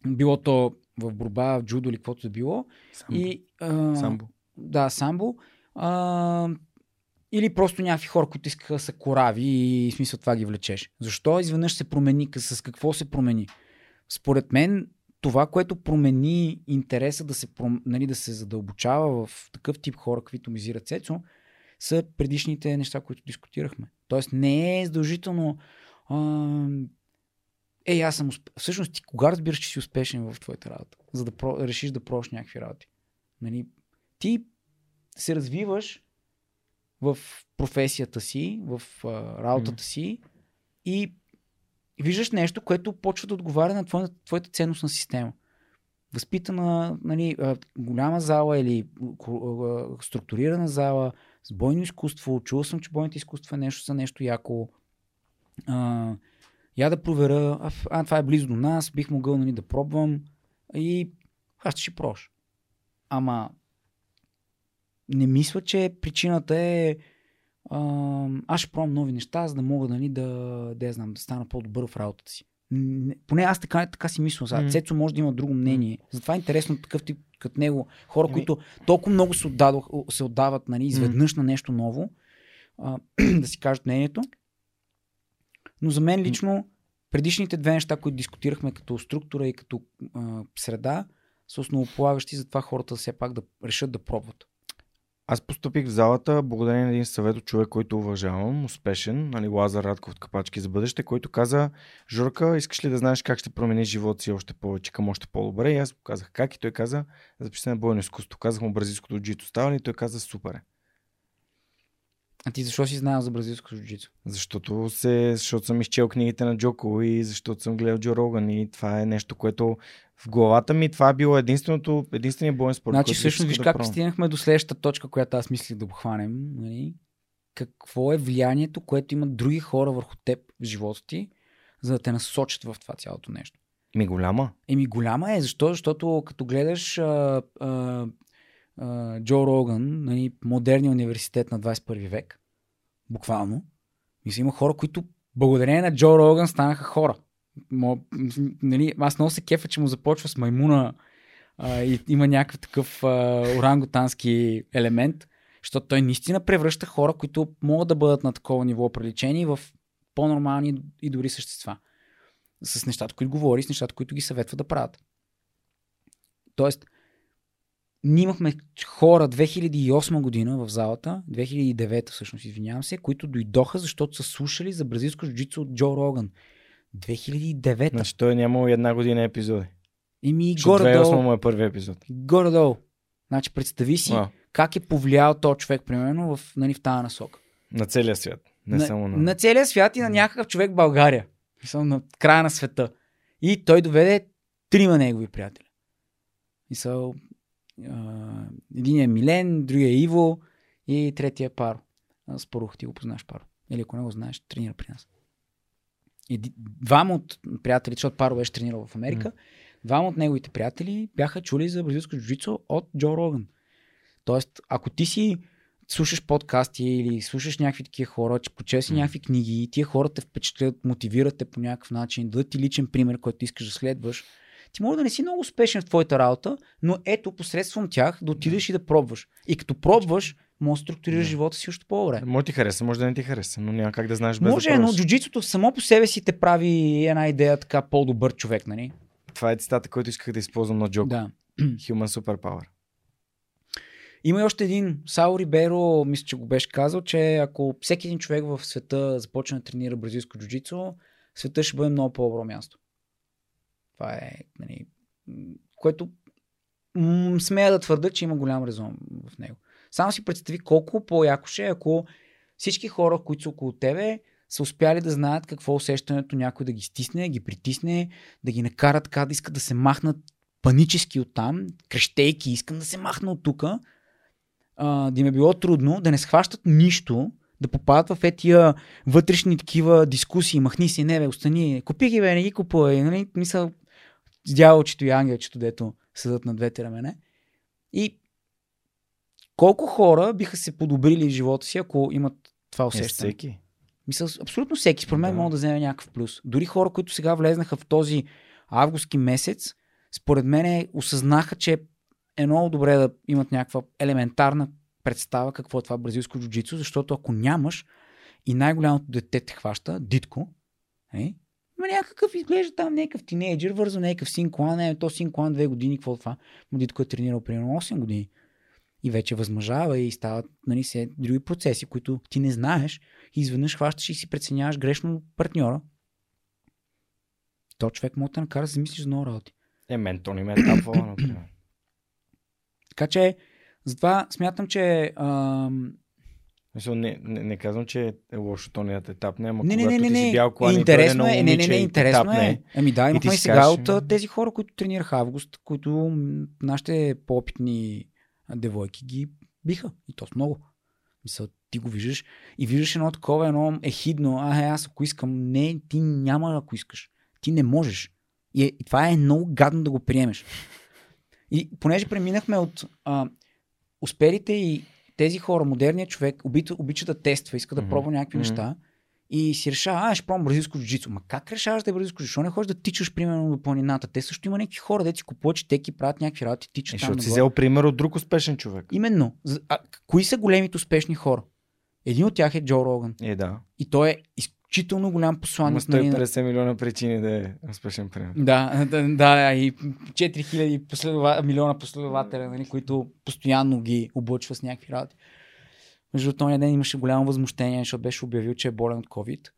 било то в борба, в джудо или каквото е било. Самбо. И, а, Самбо. Да, самбо. А, или просто някакви хора, които искаха да са корави и в смисъл това ги влечеш. Защо изведнъж се промени? С какво се промени? Според мен това, което промени интереса да се, нали, да се задълбочава в такъв тип хора, каквито мизира Цецо, са предишните неща, които дискутирахме. Тоест не е задължително а... Аз съм усп... Всъщност ти кога разбираш, че си успешен в твоята работа? За да про... решиш да пробваш някакви работи. Нали? Ти се развиваш в професията си, в а, работата си и виждаш нещо, което почва да отговаря на твоята, твоята ценностна система. Възпитана, нали, голяма зала или структурирана зала с бойно изкуство. Чувал съм, че бойното изкуство е нещо за нещо яко. А, я да проверя, а, това е близо до нас, бих могъл нали, да пробвам и аз ще пробваш. Ама не мисля, че причината е а, аз ще пробвам нови неща, за да мога нали, да, да, я знам, да стана по-добър в работата си. Не, поне аз така, така си мисля. Сега. М. Цецо може да има друго мнение. Затова е интересно такъв тип като него. Хора, Еми- които толкова много се, отдадох, се отдават нали, изведнъж на нещо ново, а, да си кажат мнението. Но за мен лично предишните две неща, които дискутирахме като структура и като а, среда, са основополагащи за това хората все пак да решат да пробват. Аз поступих в залата благодарение на един съвет от човек, който уважавам, успешен, нали, Лазар Радков от Капачки за бъдеще, който каза, Журка, искаш ли да знаеш как ще промениш живота си още повече към още по-добре? И аз му казах как и той каза, запиши на бойно изкуство. Казах му бразилското джито става? И той каза, супер е. А ти защо си знаел за бразилско джуджицу? Защото, се, защото съм изчел книгите на Джоко и защото съм гледал Джо Роган и това е нещо, което в главата ми това е било единственото, единствения боен спорт. Значи всъщност виж да как пробвам. стигнахме до следващата точка, която аз мислих да обхванем. Нали? Какво е влиянието, което имат други хора върху теб в живота ти, за да те насочат в това цялото нещо? Ми голяма. Еми голяма е, защо? Защото като гледаш а, а, Джо Роган, нали, модерния университет на 21 век, буквално, мисля, има хора, които благодарение на Джо Роган станаха хора. Мо, нали, аз много се кефа, че му започва с маймуна а, и има някакъв такъв а, орангутански елемент, защото той наистина превръща хора, които могат да бъдат на такова ниво приличени в по-нормални и добри същества. С нещата, които говори, с нещата, които ги съветва да правят. Тоест, ние имахме хора 2008 година в залата, 2009 всъщност, извинявам се, които дойдоха, защото са слушали за бразилско джуджицу от Джо Роган. 2009. Значи той е нямал една година епизоди. И ми Че 2008 горе-долу. му е първи епизод. Горе-долу. Значи представи си А, как е повлиял този човек, примерно, в, нали, в тази насока. на целия свят. Не на, само на... на целия свят и на някакъв човек в България. Мисъл, на края на света. И той доведе трима негови приятели. Мисъл, а, един е Милен, другия е Иво и третия е Паро. Спорух, ти го познаш Паро. Или ако не го знаеш, тренира при нас. И двама от приятели, защото Паро беше тренирал в Америка, двама от неговите приятели бяха чули за бразилско джуджицу от Джо Роган. Тоест, ако ти си слушаш подкасти или слушаш някакви такива хора, че прочел си някакви книги тия хора те впечатлят, мотивират те по някакъв начин, дадат ти личен пример, който искаш да следваш, ти може да не си много успешен в твоята работа, но ето посредством тях да отидеш и да пробваш. И като пробваш, може да структурираш живота си още по-добре. Може ти хареса, може да не ти хареса, но няма как да знаеш без Може, да но джуджицуто само по себе си те прави една идея така по-добър човек, нали? Това е цитата, който исках да използвам на Джоко. Да. Human Superpower. Има и още един. Сао Риберо, мисля, че го беше казал, че ако всеки един човек в света започне да тренира бразилско джуджицу, света ще бъде много по-добро място. Това е, нали, което м- смея да твърда, че има голям резон в него. Само си представи колко по-яко ще е, ако всички хора, които са около тебе, са успяли да знаят какво е усещането някой да ги стисне, ги притисне, да ги накара така да искат да се махнат панически оттам, крещейки, искам да се махна от тук, да им е било трудно, да не схващат нищо, да попадат в етия вътрешни такива дискусии, махни си, не бе, остани, купи ги бе, не ги купувай, нали, мисъл, дяволчето и ангелчето, дето седат на двете рамене. И колко хора биха се подобрили живота си, ако имат това Е, усещане? всеки. Мисля, абсолютно всеки, според мен, Да. може да вземе някакъв плюс. Дори хора, които сега влезнаха в този августски месец, според мен осъзнаха, че е много добре да имат някаква елементарна представа какво е това бразилско джуджицу, защото ако нямаш и най-голямото дете те хваща, дитко, е, има някакъв изглежда там някакъв тинейджър, върза някакъв син клан, е, то син клан две години, какво е това? Но дитко е тренирал примерно 8 години. И вече възмъжава и стават нали, се, други процеси, които ти не знаеш и изведнъж хващаш и си преценяваш грешно партньора. То човек може да накара да си мислиш за много работи. Е, мен то не ме е тапвала, например. Така че, затова смятам, че ам, Мисъл, не, не, не, казвам, че е лошо то не да те тапне, ама не, не, когато не, не, ти си не. бял колан и интересно е, едно не, не, не, интересно тапне, е. Ами да, имахме и сега кажеш, от тези хора, които тренираха август, които нашите по-опитни девойки ги биха. И то с много. Мисъл, ти го виждаш и виждаш едно такова, едно ехидно, а, е, аз ако искам, не, ти няма ако искаш. Ти не можеш. И, е, и това е много гадно да го приемеш. И понеже преминахме от а, успелите и тези хора, модерният човек, обича, обича да тества, иска да пробва някакви Мгм. неща и си решава, а, ще пробвам бразилско джуджицу. Ма как решаваш да е бразилско? Защо не ходиш да тичаш, примерно, до планината? Те също има някакви хора, де си купуват четеки, правят някакви работи, Е, тичат там. защото си взел пример от друг успешен човек. Именно. А, кои са големите успешни хора? Един от тях е Джо Роган. Е, да. И той е из- изключително голям Има посланник. нали, на- 150 милиона причини да е успешен пример. Да, да, да, и 4000 последова... милиона последователя, нали, които постоянно ги облъчва с някакви работи. Между този ден имаше голямо възмущение, защото беше обявил, че е болен от COVID.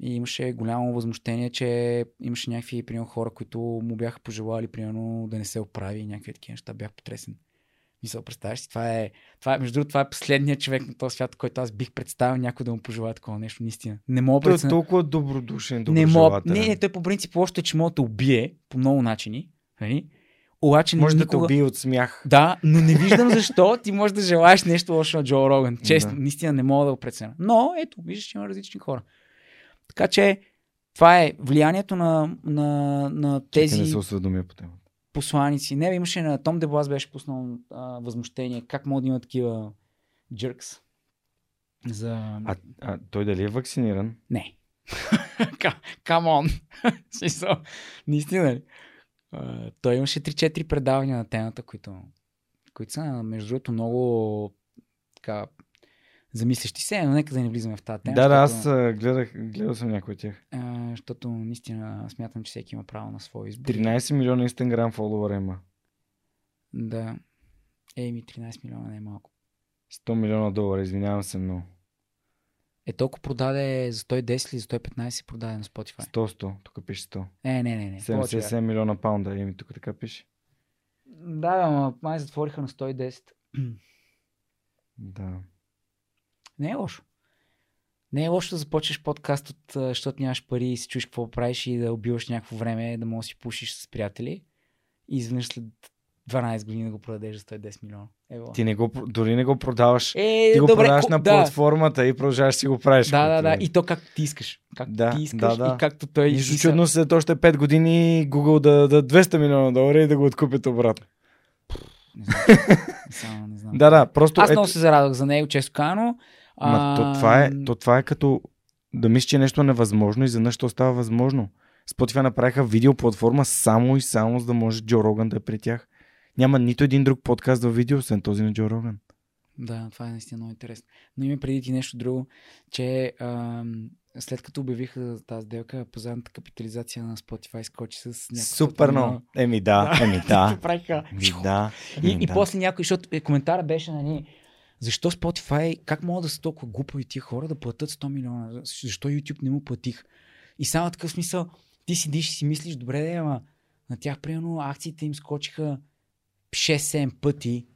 И имаше голямо възмущение, че имаше някакви примерно, хора, които му бяха пожелали, примерно, да не се оправи и някакви такива неща. Бях потресен. Мисъл, представяш си, това е, това е, между другото, това е последният човек на този свят, който аз бих представил някой да му пожелая такова нещо, наистина. Не мога Той е толкова добродушен, не мога. Не, не, той по принцип още, че може да убие по много начини. Нали? Обаче Може да те никога... убие от смях. Да, но не виждам защо ти можеш да желаеш нещо лошо на Джо Роган. Честно, Да. наистина не мога да го преценя. Но, ето, виждаш, че има различни хора. Така че, това е влиянието на, на, на Тези... тези Не се осведомя по темата. Посланици. Не, имаше на Том Деблас беше пуснал а, възмущение. Как могат да има такива джъркс? За... А, а той дали е вакциниран? Не. Ка- Come on. В Смисъл, Наистина ли? Той имаше 3-4 предавания на темата, които, които са, между другото, много така, замислящи се, но нека да не влизаме в тази тема. да, да, аз гледах, гледал съм някой от тях. а, защото наистина смятам, че всеки има право на свой избор. 13 милиона инстаграм фолуара има. Да. Еми, 13 милиона не е малко. 100 милиона долара, извинявам се много. Е, толкова продаде за 110 или за 115 продаде на Spotify. 100-100, тук пише 100. Е, не, не, не. повече, 77 милиона паунда, еми тук така пише. Да, да, ама май затвориха на 110. Да. Не е лошо. Не е лошо да започнеш подкаст, от, защото нямаш пари и си чуеш какво правиш и да убиваш някакво време, да можеш да си пушиш с приятели и изведнъж след 12 години да го продадеш за 110 милиона. Ево. Ти не го, дори не го продаваш. Е, Ти го добре, продаваш ко- на да. платформата и продължаваш да си го правиш. Да, да, да. е. И то както ти искаш. Както Да, ти искаш да, да. и както той Нищо иска. чудно след още 5 години Google да да 200 милиона долара и да го откупят обратно. Не знам. Не знам, не знам. Да, да, просто Аз много се зарадвах за него, често казано. Ма, то, това е, то това е като да мислиш, че нещо е невъзможно и за то става възможно. Spotify направиха видеоплатформа само и само за да може Джо Роган да е при тях. Няма нито един друг подкаст в видео, освен този на Джо Роган. Да, това е наистина много интересно. Но има преди ти нещо друго, че ам, след като обявиха тази сделка, пазарната капитализация на Spotify скочи с някакво... Супер много. Еми да, еми да. Еми да. И, еми и после някой, защото е, коментара беше, нали, защо Spotify, как могат да са толкова глупави тия хора да платят 100 милиона? Защо YouTube не му платих? И само такъв смисъл, ти седиш и си мислиш, добре, да, ама на тях, примерно, акциите им скочиха 6-7 пъти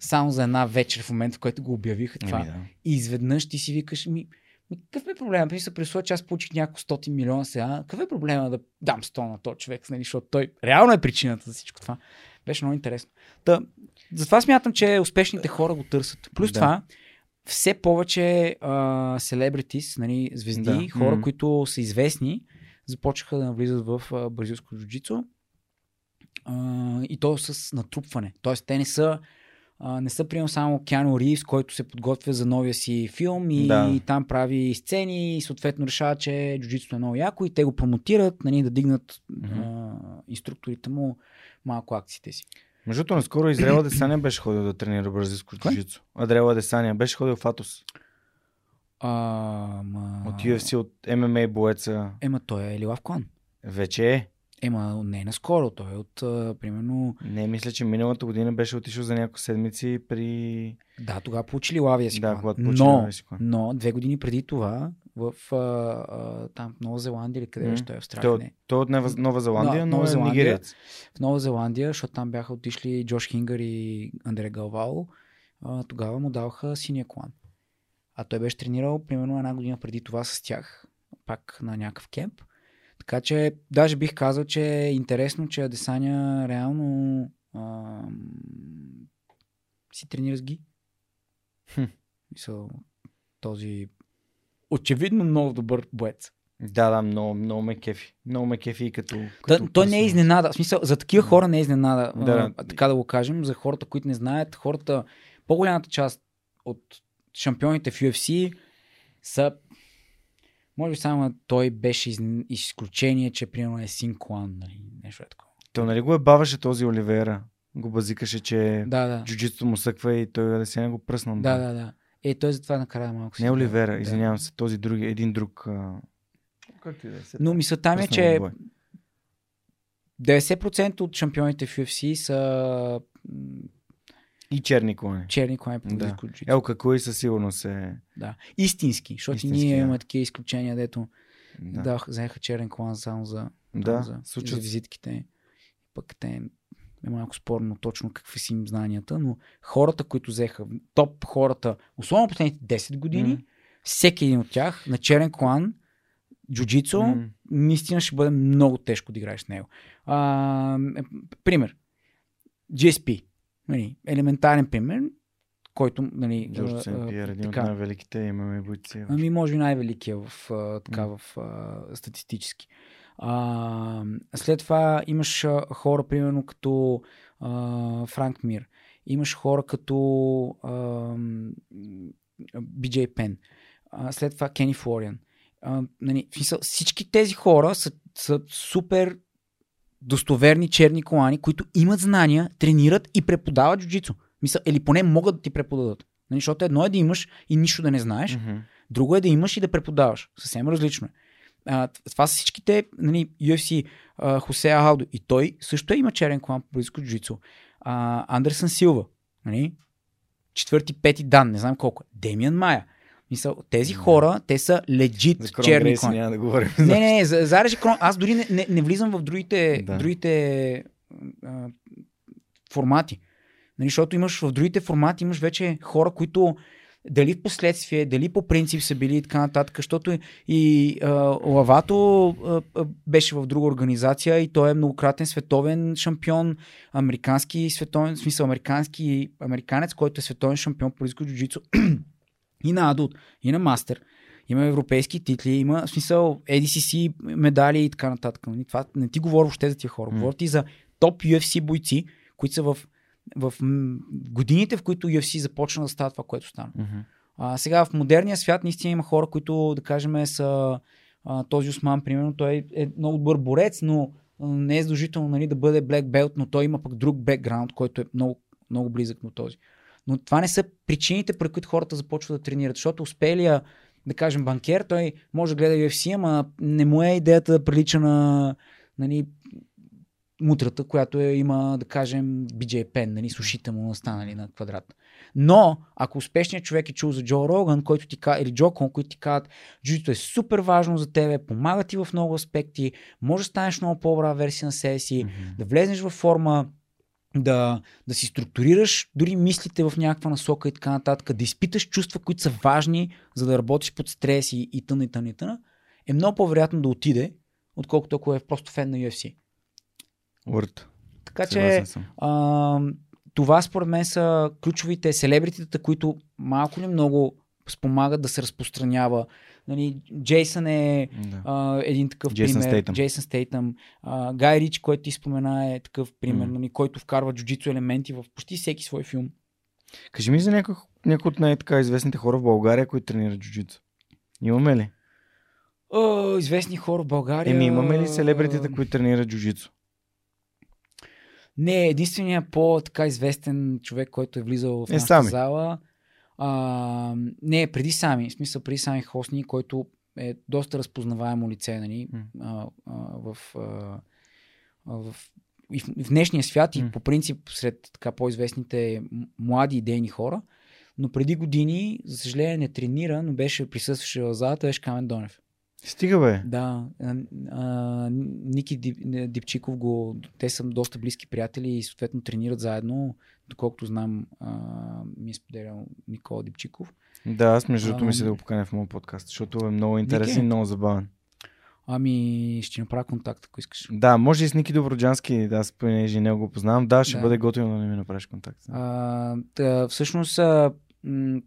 само за една вечер в момента, в който го обявиха това. Еми да. И изведнъж ти си викаш, ми, ми какъв е проблема? При се присува, че аз получих няколко стоти милиона сега. Какъв е проблема да дам 100 на този човек, нали, защото той реално е причината за всичко това. Беше много интересно. Та, затова смятам, че успешните хора го търсят. Плюс Да. това, все повече селебритис, нали, звезди, Да. хора, М. които са известни, започнаха да навлизат в а, бразилско джуджицу. А, и то с натрупване. Тоест, те не са а, не са примерно само Киано Ривз, който се подготвя за новия си филм и Да. там прави сцени и съответно решава, че джуджитото е много яко и те го промотират, нали, да дигнат Мгм. а, инструкторите му малко акциите си. Между другото, наскоро Израела Десания беше ходил да тренира бразилско джуджицу. Адрела Десания беше ходил в Атос. А, ма... От UFC, от ММА боеца. Ема той е Лилав Клан. Вече е. Ема не е наскоро, той е от а, примерно... Не, мисля, че миналата година беше отишъл за няколко седмици при... Да, тогава получи Лилавия си Да, когато получи но, си но две години преди това в а, а, там Нова Зеландия или къде беше той е Той, Австралия? Не. той от Нова, Нова Зеландия, Да, но Нова е Зеландия. нигериец. в Нова Зеландия, защото там бяха отишли Джош Хингър и Андре Галвало, а, тогава му даваха синия клан. А той беше тренирал примерно една година преди това с тях, пак на някакъв кемп. Така че даже бих казал, че е интересно, че Адесаня реално ам, си тренира с ги. Хм. Мисъл, този очевидно много добър боец. Да, да, много, много ме кефи. Много ме кефи и като... Да, като той не е изненада. В смисъл, за такива хора не е изненада. Да, да. така да го кажем. За хората, които не знаят, хората, по-голямата част от шампионите в UFC са може би само той беше из... изключение, че примерно е син клан, нали, нещо е такова. То нали го е баваше този Оливера? Го базикаше, че Да, да. джуджитото му съква и той да се не го пръснал. Да, да, да. Е, той затова накрая малко си. Не Оливера, да. извинявам се, този други, един друг. А... как ти да е. Но мисълта ми е, че бой. 90% от шампионите в UFC са И черни клони. черни клани по Да. джуджицу. Елка Куи със сигурност е... Да. Истински, защото Истински, ние да. имаме такива изключения, дето Да, да. взеха черен клан само за, да за, за визитките. Пък те е малко спорно точно какви са им знанията, но хората, които взеха, топ хората, особено последните 10 години, М. всеки един от тях на черен клан, джуджицу, М. наистина ще бъде много тежко да играеш с него. А, е, пример. GSP. Нали, елементарен пример, който нали, Джордж а, Сен а, Пиер, един от най-великите имаме бойци. Ами, може би най-великия в, така, М. в а, статистически. А, след това имаш хора, примерно като а, Франк Мир. Имаш хора като а, BJ Пен. А, след това Кени Флориан. А, нали, всички тези хора са, са супер достоверни черни колани, които имат знания, тренират и преподават джуджицу. Мисъл, или поне могат да ти преподадат. Нали, защото едно е да имаш и нищо да не знаеш, Мгм. Друго е да имаш и да преподаваш. Съвсем различно е. А, това са всичките нали, UFC, а, Хосе Алдо. И той също е има черен клан по близко джуджицу. Андерсън Силва. Нали? Четвърти, пети дан, не знам колко. е. Демиан Майя. Мисъл, тези хора, те са легит За черни клани. няма да говорим. Не, не, не, за, Крон, аз дори не, не, не влизам в другите, Да. другите а, формати. Нали, защото имаш в другите формати имаш вече хора, които дали в последствие, дали по принцип са били и така нататък, защото и а, Лавато а, беше в друга организация и той е многократен световен шампион, американски световен, в смисъл американски американец, който е световен шампион по джуджицу и на адулт, и на мастер. Има европейски титли, има в смисъл ADCC медали и така нататък. Нали? Това не ти говоря въобще за тия хора. М. Говоря ти за топ UFC бойци, които са в, в годините, в които UFC започна да става това, което стана. Мгм. А, сега в модерния свят наистина има хора, които, да кажем, са а, този Осман, примерно, той е много добър борец, но не е задължително нали, да бъде black belt, но той има пък друг бекграунд, който е много, много близък до този. Но това не са причините, при които хората започват да тренират, защото успелия, да кажем, банкер, той може да гледа UFC, ама не му е идеята да прилича на нали, мутрата, която е, има, да кажем, BJ Penn, нали, с ушите му настанали на квадрат. Но, ако успешният човек е чул за Джо Роган, който ти или Джо Кон, които ти казват, джуджито е супер важно за тебе, помага ти в много аспекти, може да станеш много по-добра версия на себе си, Мгм. да влезеш във форма, да, да си структурираш дори мислите в някаква насока и така нататък, да изпиташ чувства, които са важни, за да работиш под стрес и, и тъна и тъна и тъна, е много по-вероятно да отиде, отколкото ако е просто фен на UFC. Урт. Така че съм. а, това според мен са ключовите селебритите, които малко ли много спомагат да се разпространява. Нали, Джейсън е Да. а, един такъв Джейсън пример. Стейтъм. Джейсън Стейтъм. А, Гай Рич, който ти спомена е такъв пример, М. нали, който вкарва джуджицу елементи в почти всеки свой филм. Кажи ми за някой, някой от най-така известните хора в България, които тренират джуджицу. Имаме ли? О, известни хора в България. Еми, имаме ли селебритите, които тренират джуджицу? Не, единственият по-така известен човек, който е влизал в Е, нашата Сами. зала. А, не, преди Сами, в смисъл преди Сами Хосни, който е доста разпознаваемо лице, нали, а, а, в, а, в, и в, в днешния свят и по принцип сред така по-известните млади идейни хора. Но преди години, за съжаление, не тренира, но беше присъстваше в залата, беше Камен Донев. Стига бе. Да, а, а, Ники Дип- Дипчиков го, те са доста близки приятели и съответно тренират заедно. Доколкото знам, а, ми е споделял Никола Дипчиков. Да, аз между другото мисля да го поканя в моят подкаст, защото е много интересен Ники? и много забавен. Ами, ще направя контакт, ако искаш. Да, може и с Ники Доброджански, да, аз понеже него го познавам. Да, ще Да. бъде готино да не ми направиш контакт. А, та, всъщност, а, м,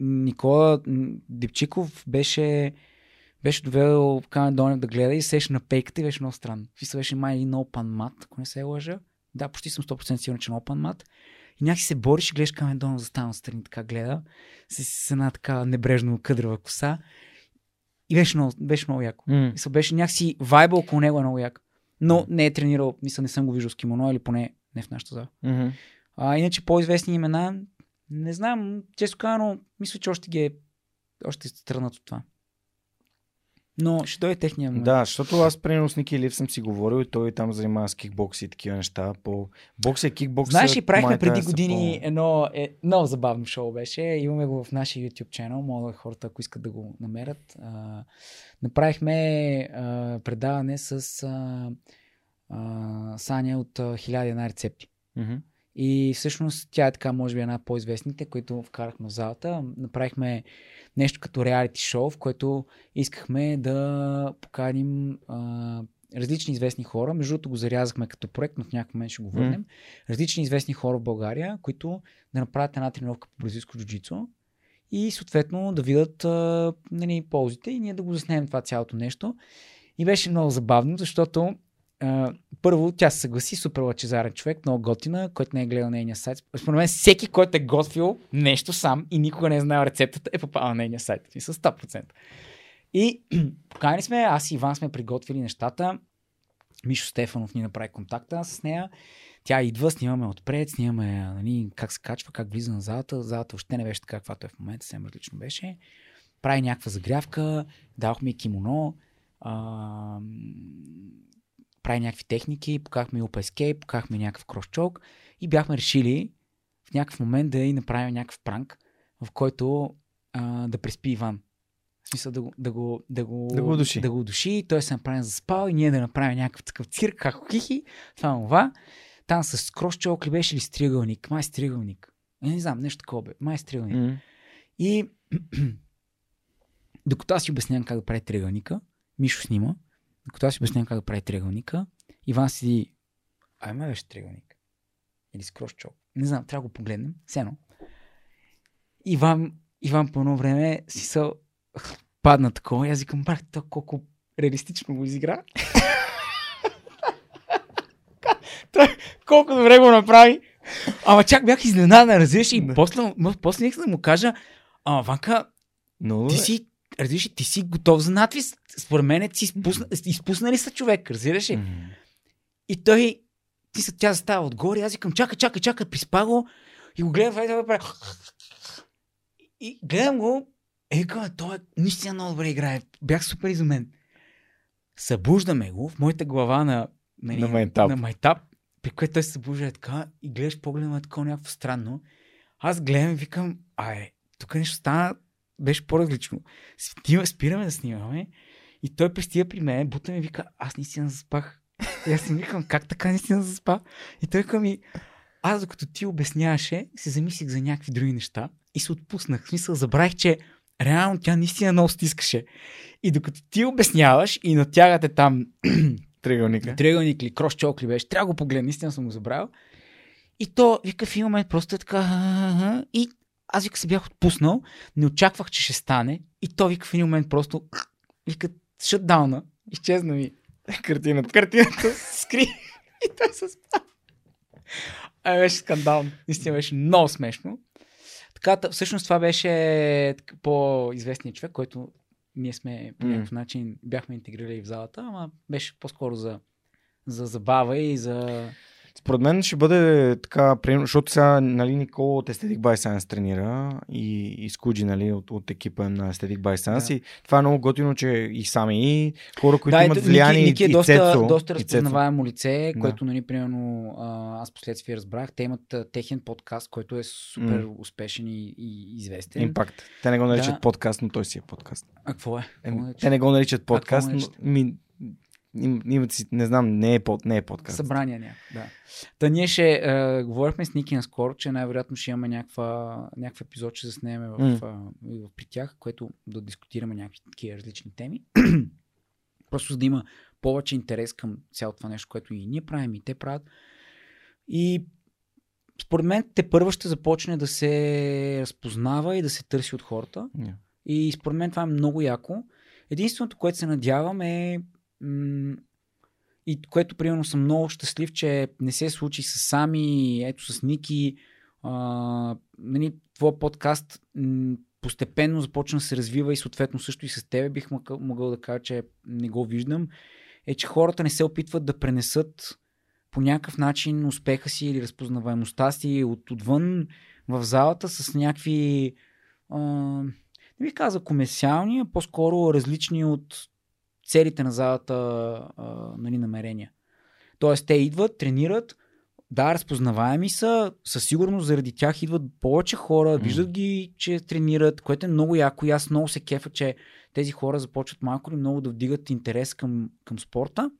Никола Дипчиков беше, беше довел Камен Донев да гледа и се сеше на пейката и беше много странно. Фиса беше май един open мат, ако не се лъжа. Да, почти съм 100% сигурен, че е open мат. И някакси се бориш и гледаш Камен Донев застана отстрани, така гледа, с, с една така небрежно къдрава коса. И беше много, беше много яко. М. Мисля, беше някакси вайба около него е много як. Но не е тренирал, мисля, не съм го виждал с кимоно или поне не в нашата зала. Мгм. А, иначе по-известни имена, не знам, често казано, мисля, че още ги е, още е странат от това. Но ще дойде техния момент. Да, защото аз примерно с Ники Лив съм си говорил и той там занимава с кикбокс и такива неща. По бокс и кикбокс. Знаеш ли, правихме преди години по... едно е, много забавно шоу беше. Имаме го в нашия YouTube чанел. Мога хората, ако искат да го намерят. А, направихме а, предаване с а, а, Саня от Хиляди една рецепти. Mm-hmm. И всъщност тя е така, може би, една по-известните, които вкарахме в залата. Направихме нещо като реалити шоу, в което искахме да поканим а, различни известни хора. Между другото го зарязахме като проект, но в някакъв момент ще го върнем. Mm. Различни известни хора в България, които да направят една тренировка по бразилско джуджицу и съответно да видят а, нали, ползите и ние да го заснемем това цялото нещо. И беше много забавно, защото Първо, тя се съгласи, супер лачезарен човек, много готина, който не е гледал нейния сайт. Според мен, всеки, който е готвил нещо сам и никога не е знаел рецептата, е попал на нейния сайт. И с 100%. И покани сме, аз и Иван сме приготвили нещата. Мишо Стефанов ни направи контакта с нея. Тя идва, снимаме отпред, снимаме нали, как се качва, как влиза на залата. Залата още не беше така, каквато е в момента, съвсем различно беше. Прави някаква загрявка, дадохме кимоно. А, прави някакви техники, покахме Open Escape, покахме някакъв кросчок и бяхме решили в някакъв момент да и направим някакъв пранк, в който а, да преспи Иван. В смисъл да го, да го, да го, да го души. Да го души, той се направи за спал и ние да направим някакъв такъв цирк, как хихи, това това. Там с кросчок ли беше ли стригълник? Май стригълник. Я не знам, нещо такова бе. Май стригълник. Mm. И докато аз си обяснявам как да прави триъгълника, Мишо снима, докато аз си обяснявам как да прави триъгълника, Иван седи, ай ме беше триъгълник. Или с кросчок. Не знам, трябва да го погледнем. Сено. Иван, Иван по едно време си са падна такова и аз викам, брат, то колко реалистично го изигра. Колко добре го направи. Ама чак бях изненадан, разбираш, и после, после да му кажа, ама Ванка, Но, ти си разбираш, ти си готов за надвис. Според мен ти изпусна, изпуснали са човек, разбираш ли? Mm. И той, ти са, тя застава отгоре, аз викам, чакай, чакай, чакай, приспа го и го гледам, това да прави. И гледам го, е, викам, той е наистина много добре играе. Бях супер изумен. Събуждаме го в моята глава на, нали, На майтап. на майтап, при което той се събужда е така и гледаш погледа му е такова някакво странно. Аз гледам и викам, ай, тук нещо стана, беше по-различно. Спираме, да снимаме и той пристига при мен, бута ми вика, аз наистина заспах. И аз си викам, как така наистина заспа? И той към ми, аз докато ти обясняваше, се замислих за някакви други неща и се отпуснах. В смисъл, забравих, че реално тя наистина много стискаше. И докато ти обясняваш и натягате там Триъгълника. триъгълник ли, кросчок ли беше, трябва да го погледна, наистина съм го забравил. И то, вика, в един момент просто е така, и аз вика се бях отпуснал, не очаквах, че ще стане, и то вика в един момент просто, вика, шатдауна, изчезна ми Картината. картината, се скри и той се спа. А беше скандално. Наистина беше много смешно. Така, та- всъщност това беше по-известният човек, който ние сме по някакъв начин бяхме интегрирали в залата, ама беше по-скоро за, за забава и за... Според мен ще бъде така, защото сега нали, Никола от Aesthetic by Science тренира и, и Скуджи нали, от, от екипа на Aesthetic by Science Да. и това е много готино, че и сами и хора, които да, имат влияние Ники, Ники е и доста, Цецо, доста разпознаваемо лице, Да. което, нали, примерно, аз последствие разбрах. Те имат техен подкаст, който е супер М. успешен и, и известен. Импакт. Те не го наричат Да. подкаст, но той си е подкаст. А какво е? Какво е, те не го наричат подкаст, но ми, им, имат си, не знам, не е, под, не е подкаст. Събрания някакво, да. Та ние ще е, говорихме с Ники наскоро, че най-вероятно ще имаме някаква, някакъв епизод, ще заснеме в, и в, при тях, което да дискутираме някакви такива различни теми. Просто за да има повече интерес към цялото това нещо, което и ние правим, и те правят. И според мен те първо ще започне да се разпознава и да се търси от хората. Yeah. И според мен това е много яко. Единственото, което се надявам е и което примерно съм много щастлив, че не се случи с Сами, ето с Ники. А, нали, твой подкаст постепенно започна да се развива и съответно също и с тебе бих могъл, да кажа, че не го виждам, е, че хората не се опитват да пренесат по някакъв начин успеха си или разпознаваемостта си от, отвън в залата с някакви а, не бих казал комерциални, а по-скоро различни от целите на залата а, нали, намерения. Тоест, те идват, тренират, да, разпознаваеми са, със сигурност заради тях идват повече хора, виждат ги, че тренират, което е много яко и аз много се кефа, че тези хора започват малко или много да вдигат интерес към, към спорта.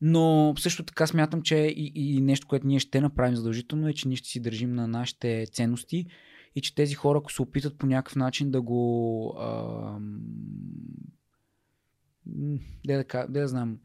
Но също така смятам, че и, и нещо, което ние ще направим задължително е, че ние ще си държим на нашите ценности и че тези хора, ако се опитат по някакъв начин да го... Де да, ка- де да знам,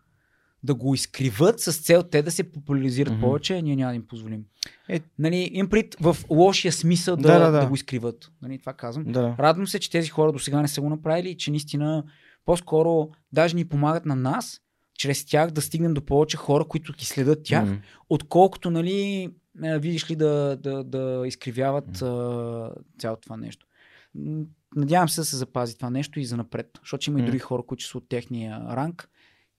да го изкриват с цел те да се популяризират Мгм. повече, ние няма да им позволим. Е- Нали, им пред в лошия смисъл да, Да, да, да, да. го изкриват. Нали, това казвам. Да. Радвам се, че тези хора до сега не са го направили и че наистина по-скоро даже ни помагат на нас, чрез тях да стигнем до повече хора, които ги следят тях, М. отколкото, нали, е, видиш ли, да, да, да изкривяват а, цялото това нещо. Надявам се да се запази това нещо и за напред, защото има и други хора, които са от техния ранг,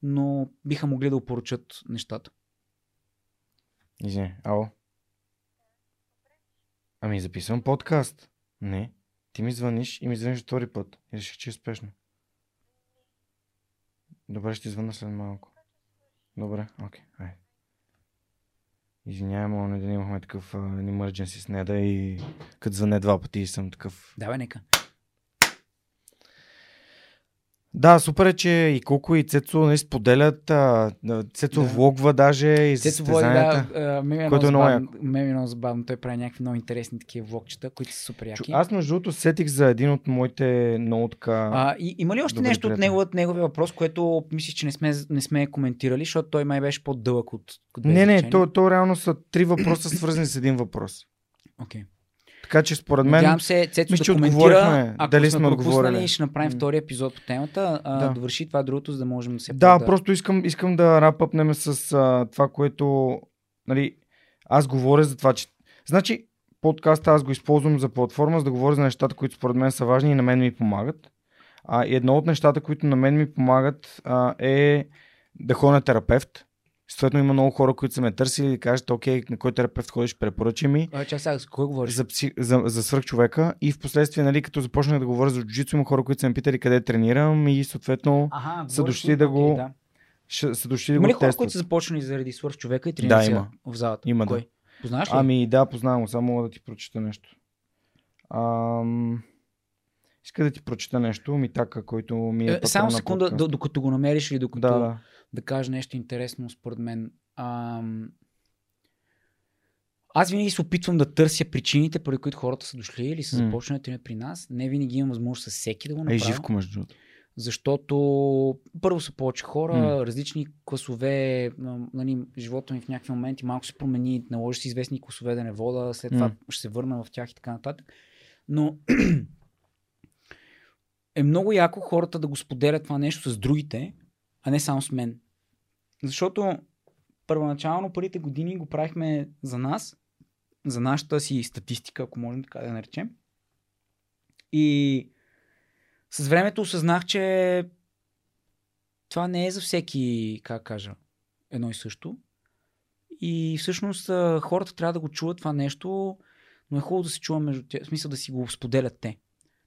но биха могли да опоручат нещата. Извиня, ало. Ами записвам подкаст. Не. Ти ми звъниш и ми звъниш втори път. И реших, че е спешно. Добре, ще ти звънна след малко. Добре, окей, айде. Извинявай, но не да имахме такъв uh, emergency с неда и като звъне два пъти и съм такъв. Давай, нека. Да, супер е, че и Коко и Цецо не споделят. А, да, Цецо Да. влогва даже и Цецо състезанията. да, а, ме ми е Което е много забавно. Е. Той прави някакви много интересни такива влогчета, които са супер Чу- яки. Аз между другото сетих за един от моите много така... А, и, има ли още Добре, нещо от приятели. неговия, неговия въпрос, което мислиш, че не сме, не сме коментирали, защото той май беше по-дълъг от, от Не, не, то, то реално са три въпроса свързани с един въпрос. Okay. Така че според мен... Надявам се Цецо мисля, да коментира. Ако Дали сме, отговорили. ще направим втори епизод по темата. А, Да. Довърши това другото, за да можем да се Да, да... просто искам, искам да рапъпнем с а, това, което... Нали, аз говоря за това, че... Значи, подкаста аз го използвам за платформа, за да говоря за нещата, които според мен са важни и на мен ми помагат. А, и едно от нещата, които на мен ми помагат а, е да ходя на терапевт. Съответно има много хора, които са ме търсили и кажат, окей, на кой терапевт ходиш, препоръчай ми. А, чак сега, за кой говориш? за, пси, за, за свръхчовека и в последствие, нали, като започнах да говоря за джуджицу, има хора, които са ме питали къде тренирам и съответно Ага, са дошли ли? да го- да. ще, са дошли да Има ли го хора, тестват. които са започнали заради свърх човека и тренират Да, има. в залата? Има, да. Кой? Познаваш ли? Ами да, познавам само мога да ти прочета нещо. Ам... Иска да ти прочета нещо, Митака, който ми е Е, Само секунда, докато го намериш или докато Да, да, да. кажа нещо интересно според мен. Ам... Аз винаги се опитвам да търся причините, поради които хората са дошли или са започнали да при нас. Не винаги имам възможност с всеки да го Е, направя. живко между другото. защото първо са повече хора, М. различни класове, нали, живота ми в някакви моменти малко се промени, наложи се известни класове да не вода, след това М. ще се върна в тях и така нататък. Но е много яко хората да го споделят това нещо с другите, а не само с мен. Защото първоначално първите години го правихме за нас, за нашата си статистика, ако можем така да наречем. И с времето осъзнах, че това не е за всеки, как кажа, едно и също. И всъщност хората трябва да го чуват това нещо, но е хубаво да се чува между тях, в смисъл да си го споделят те.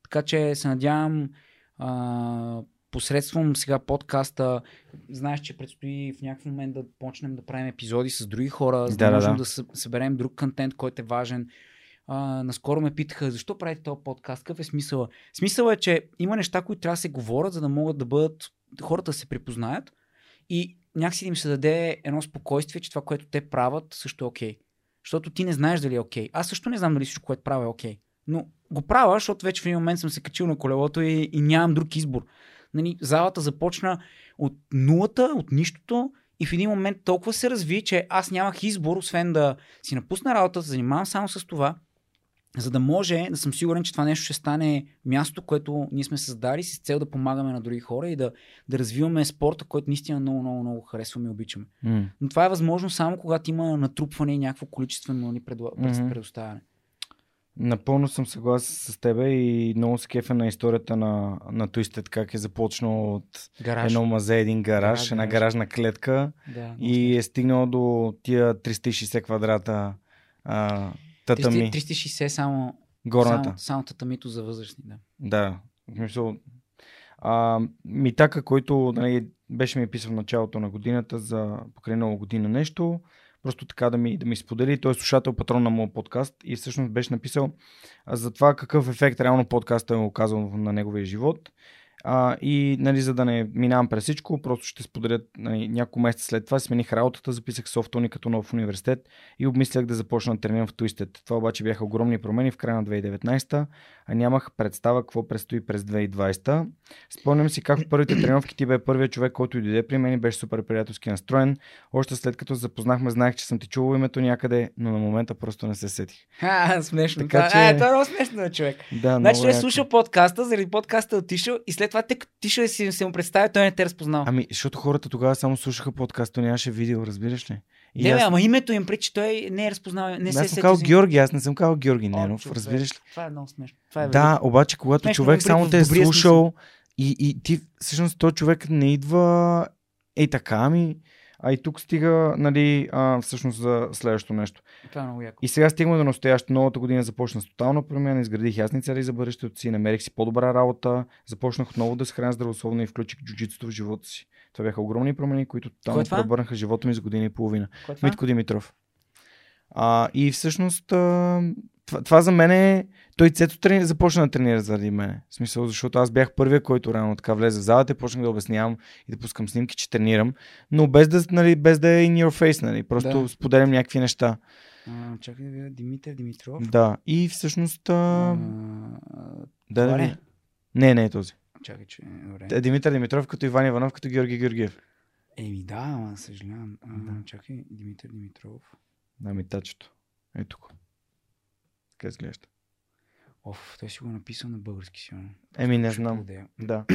Така че се надявам а, посредством сега подкаста, знаеш, че предстои в някакъв момент да почнем да правим епизоди с други хора, за да, Да, да, можем да. да, съ- съберем друг контент, който е важен. А, наскоро ме питаха, защо правите този подкаст, какъв е смисъла? Смисъл е, че има неща, които трябва да се говорят, за да могат да бъдат, хората да се припознаят и някакси да им се даде едно спокойствие, че това, което те правят, също е окей. Защото ти не знаеш дали е окей. Аз също не знам дали всичко, което правя е окей. Но го правя, защото вече в един момент съм се качил на колелото и, и нямам друг избор. Нали, залата започна от нулата, от нищото и в един момент толкова се разви, че аз нямах избор, освен да си напусна работа, да занимавам само с това, за да може да съм сигурен, че това нещо ще стане място, което ние сме създали с цел да помагаме на други хора и да, да развиваме спорта, който наистина много, много, много харесваме и обичаме. М. Но това е възможно само когато има натрупване и някакво количествено ни предла... Напълно съм съгласен с тебе и много се кефа на историята на, на Twisted, как е започнал от Гараж. едно мазе, един гараж, Гараж, една гараж. гаражна клетка Да, и е стигнал до тия 360 квадрата а, татами, 300 360 само, горната. само, само татамито за възрастни. Да. Да, в смисъл. А, Митака, който нали, беше ми писал в началото на годината за покрай нова година нещо, просто така да ми, да ми сподели. Той е слушател, патрон на моят подкаст и всъщност беше написал за това какъв ефект реално подкаста е оказал на неговия живот. А, и нали, за да не минавам през всичко, просто ще споделя нали, няколко месеца след това. Смених работата, записах софтуни като нов университет и обмислях да започна да тренирам в Twisted. Това обаче бяха огромни промени в края на 2019, а нямах представа какво предстои през 2020. Спомням си как в първите тренировки ти бе първият човек, който дойде при мен и беше супер приятелски настроен. Още след като запознахме, знаех, че съм ти чувал името някъде, но на момента просто не се сетих. Ха, смешно. Така че-. А, това е много смешно, човек. Да, Значи е слушал подкаста, заради подкаста е отишъл и след това те като отишъл и си се му представя, той не те е разпознал. Ами, защото хората тогава само слушаха подкаста, нямаше видео, разбираш ли? И Не, аз- ама името им причи, той не е разпознал, не аз се е съм казал сетил за- Георги, аз не съм казал Георги Ненов, човек, разбираш ли? Това е много смешно. Това е Да, велико. обаче когато Смешно, човек само те е слушал и, и ти всъщност този човек не идва ей така, ами а и тук стига, нали, а, всъщност за следващото нещо. Това е много яко. И сега стигаме до настоящето. Новата година започна с тотална промяна, изградих ясни цели за бъдещето си, намерих си по-добра работа, започнах отново да се храня здравословно и включих джуджитото в живота си. Това бяха огромни промени, които тотално е това? превърнаха живота ми за година и половина. Е? Митко Димитров. А, и всъщност а, това, това за мен е... Той Цето трени, започна да тренира заради мен. В смисъл, защото аз бях първия, който рано така влезе в залата и почнах да обяснявам и да пускам снимки, че тренирам, но без да, нали, без да е in your face, нали. Просто Да. споделям някакви неща. А, чакай да видя Димитър Димитров. Да. И всъщност... А... А, Да, да, ви- Не, не е този. Чакай, че... Добре. Е, Димитър Димитров, като Иван Иванов, като Георги Георгиев. Еми да, ама съжалявам. А, Да. Чакай, Димитър Димитров. Да, ми тачето. Е тук. Така изглежда. Оф, той си го е написал на български сигурно. Еми, не знам. Да.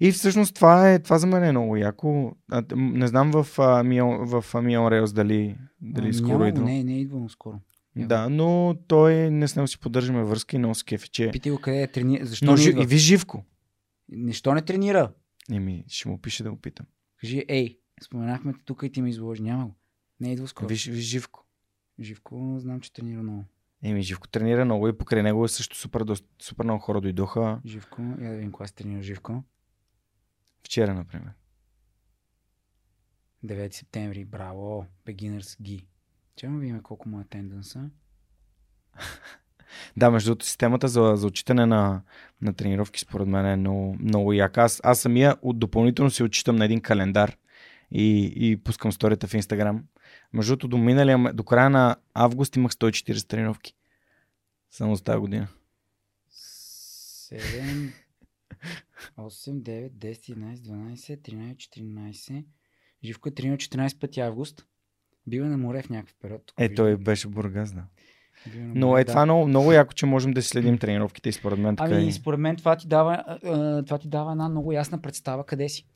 И всъщност това е, това за мен е много яко. А, не знам в, в Мион Рейлс дали, дали А, скоро идва. Не, не е идвал скоро. Да, но той не с него си поддържаме връзка и много се кефи, че... Питай го къде е тренира. Защо Но не идва? и ви живко. Защо не тренира? Еми, ще му пише да го питам. Кажи, ей, споменахме те тук и ти ме изложи. Няма го. Не е идвал скоро. Виж, виж живко. Живко, знам, че тренира много. Еми, живко тренира много и покрай него също супер, доста, супер много хора дойдоха. Живко, я да видим кога се тренира Живко. Вчера, например. 9 септември, браво, Beginners Gi. Че да видим колко му е тенденса. Да, между другото, системата за, за отчитане на, на тренировки според мен е много, много яка. Аз, аз самия от допълнително си отчитам на един календар и, и пускам сторията в Инстаграм. Между другото, до, миналия, до края на август имах 140 тренировки. Само за тази година. 7, 8, 9, 10, 11, 12, 13, 14. Живко е тренирал 14 пъти август. Бива на море в някакъв период. Е, той беше Бургас, да. Но е това много, много яко, че можем да следим тренировките и според мен така Ами, и... според мен това ти, дава, това ти дава една много ясна представа къде си.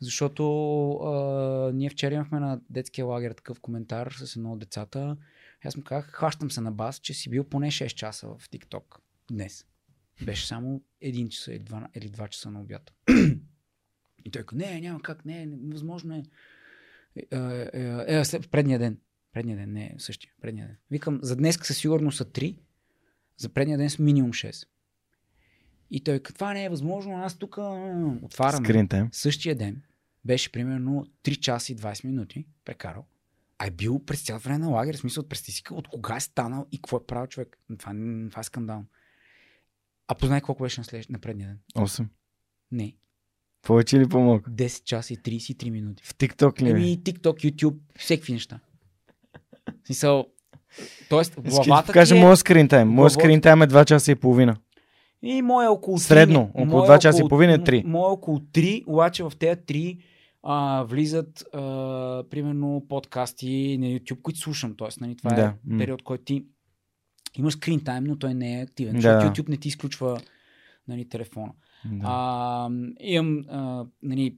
Защото а, ние вчера имахме на детския лагер такъв коментар с едно от децата. Аз му казах, хващам се на бас, че си бил поне 6 часа в TikTok днес. Беше само 1 часа или 2, или 2 часа на обяд. И той каза, не, няма как, не, невъзможно е. Е, е, е, е, предния ден. Предния ден, не същия, предния ден. Викам, за днес със сигурност са 3, за предния ден с минимум 6. И той, това не е възможно, аз тук отварям. Скрин тайм. Същия ден беше примерно 3 часа и 20 минути прекарал. А е бил през цялото време на лагер, в смисъл, представи си от кога е станал и какво е правил човек. Това, това е скандално. А познай колко беше на, след, на предния ден? 8. Не. Повече или по-малко? 10 часа и 33 минути. В TikTok ли? Еми, TikTok, YouTube, всеки неща. Смисъл, тоест, главата ти е... моят скрин тайм. Моят скрин тайм е 2 часа и половина. И моя е около 3. Средно, около Моя два часа и половина е три. Моя е около 3, обаче в тези 3 а, влизат а, примерно подкасти на YouTube, които слушам. Тоест, нали, това Да, е период, който ти имаш скрин тайм, но той не е активен. Да. Защото YouTube не ти изключва нали, телефона. Да. А, имам а, нали,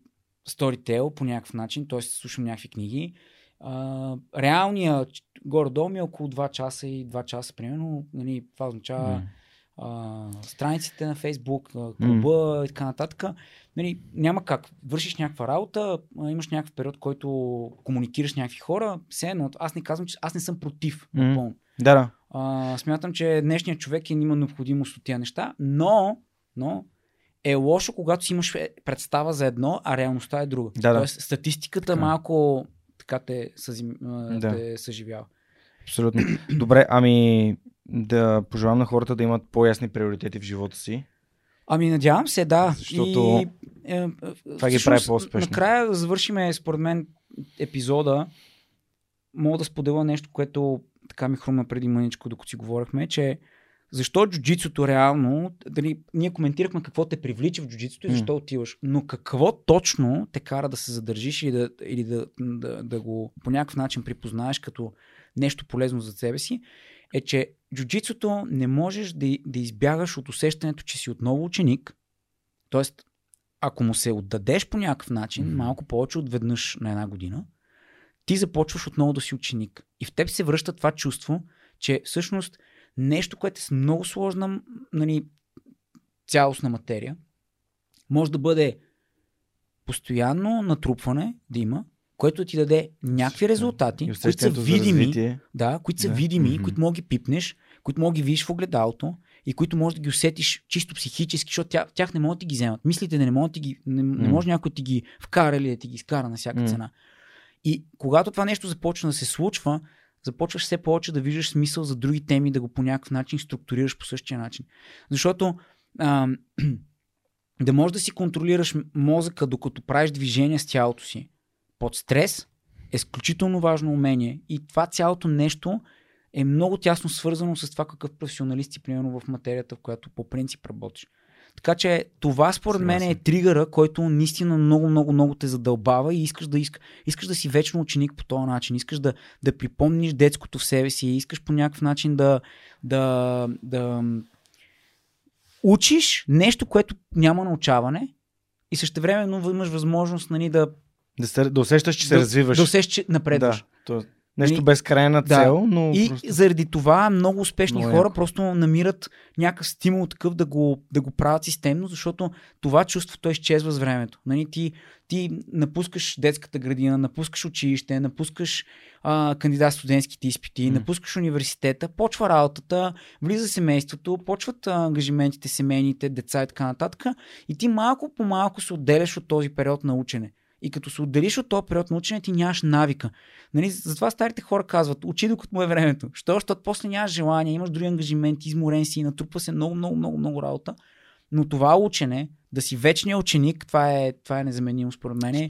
Storytel по някакъв начин, т.е. слушам някакви книги. А, реалния горе-долу ми е около 2 часа и 2 часа, примерно. Нали, това означава а, страниците на Фейсбук, клуба и така нататък. Нали, няма как. Вършиш някаква работа, имаш някакъв период, който комуникираш някакви хора. Все едно, аз не казвам, че аз не съм против М. напълно. Да, да. А, смятам, че днешният човек е, има необходимост от тия неща, но, но е лошо, когато си имаш представа за едно, а реалността е друга. Да, да. Тоест, статистиката Така е. малко така те, съзим, да. Те съживява. Абсолютно. Добре, ами да пожелавам на хората да имат по-ясни приоритети в живота си. Ами надявам се, да. Защото и, е, е, това ги прави по-успешни. Накрая да завършиме, според мен, епизода. Мога да споделя нещо, което така ми хрумна преди мъничко, докато си говорихме, че защо джуджицото реално, дали, ние коментирахме какво те привлича в джуджицото и защо отиваш, но какво точно те кара да се задържиш или да, или да, да, да го по някакъв начин припознаеш като нещо полезно за себе си, е, че джуджицото не можеш да, да избягаш от усещането, че си отново ученик. Тоест, ако му се отдадеш по някакъв начин, Мгм. малко повече от веднъж на една година, ти започваш отново да си ученик. И в теб се връща това чувство, че всъщност нещо, което е с много сложна нали, цялостна материя, може да бъде постоянно натрупване да има, което ти даде някакви резултати, които са видими, да, които са Да. видими, Мгм. които мога ги пипнеш, които мога ги видиш в огледалото и които можеш да ги усетиш чисто психически, защото тях, тях не могат да ти ги вземат. Мислите да не могат ти ги, не, не може някой да ти ги вкара или да ти ги изкара на всяка М. цена. И когато това нещо започне да се случва, започваш все повече да виждаш смисъл за други теми, да го по някакъв начин структурираш по същия начин. Защото а, да можеш да си контролираш мозъка, докато правиш движение с тялото си под стрес, е изключително важно умение. И това цялото нещо е много тясно свързано с това какъв професионалист си, примерно в материята, в която по принцип работиш. Така че това според мен е тригъра, който наистина много, много, много те задълбава и искаш да, иск, искаш да си вечно ученик по този начин. Искаш да, да припомниш детското в себе си, искаш по някакъв начин да, да, да учиш нещо, което няма научаване и същевременно имаш възможност нали, да, Да, се, да усещаш, че се да, развиваш. да усещаш, че напредваш. Да, то, нещо Нали? безкрайна Да. цел, но И просто... заради това много успешни Много хора яко. просто намират някакъв стимул такъв да го, да го правят системно, защото това чувство то изчезва с времето. Нали, ти, ти напускаш детската градина, напускаш училище, напускаш а, кандидат студентските изпити, М. напускаш университета, почва работата, влиза семейството, почват а, ангажиментите, семейните, деца и така нататък. И ти малко по малко се отделяш от този период на учене. И като се отделиш от този период на учене, ти нямаш навика. Нали, затова старите хора казват, учи докато му е времето. Що? Защото после нямаш желание, имаш други ангажименти, изморен си, натрупва се много, много, много, много работа. Но това учене, да си вечния ученик, това е, това е незаменимо според мен.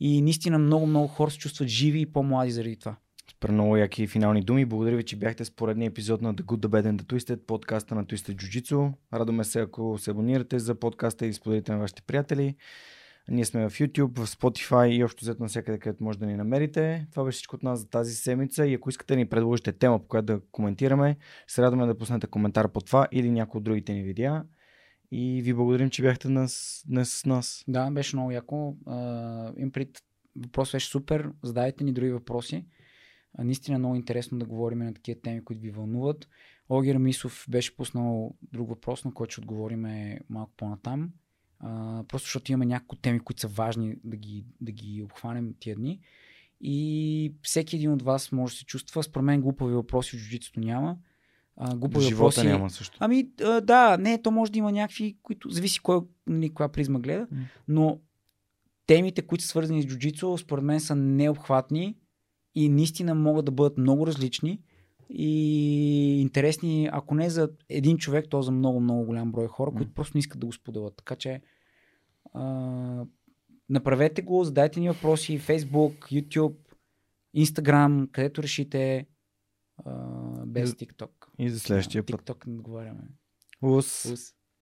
И наистина много, много хора се чувстват живи и по-млади заради това. Супер много яки финални думи. Благодаря ви, че бяхте с поредния епизод на The Good, The Bad and The Twisted, подкаста на Twisted Jiu-Jitsu. Радваме се, ако се абонирате за подкаста и споделите на вашите приятели. Ние сме в YouTube, в Spotify и общо взето навсякъде, където може да ни намерите. Това беше всичко от нас за тази седмица и ако искате да ни предложите тема, по която да коментираме, се радваме да пуснете коментар по това или някои от другите ни видеа. И ви благодарим, че бяхте днес, днес с нас. Да, беше много яко. А, им пред въпрос беше супер. Задайте ни други въпроси. А, наистина много интересно да говорим на такива теми, които ви вълнуват. Огир Мисов беше пуснал друг въпрос, на който ще отговорим малко по-натам. А, просто защото имаме няколко теми, които са важни да ги, да ги обхванем тия дни. И всеки един от вас може да се чувства. Според мен глупави въпроси в джуджитото няма. А, глупави живота въпроси... няма също. Ами а, да, не, то може да има някакви, които зависи кой, нали, коя призма гледа, М. но темите, които са свързани с джуджицу, според мен са необхватни и наистина могат да бъдат много различни и интересни, ако не за един човек, то за много, много голям брой хора, които просто не искат да го споделят. Така че а, направете го, задайте ни въпроси, Facebook, YouTube, Instagram, където решите, а, без TikTok. И за следващия път. TikTok не отговаряме. Ус. Ус.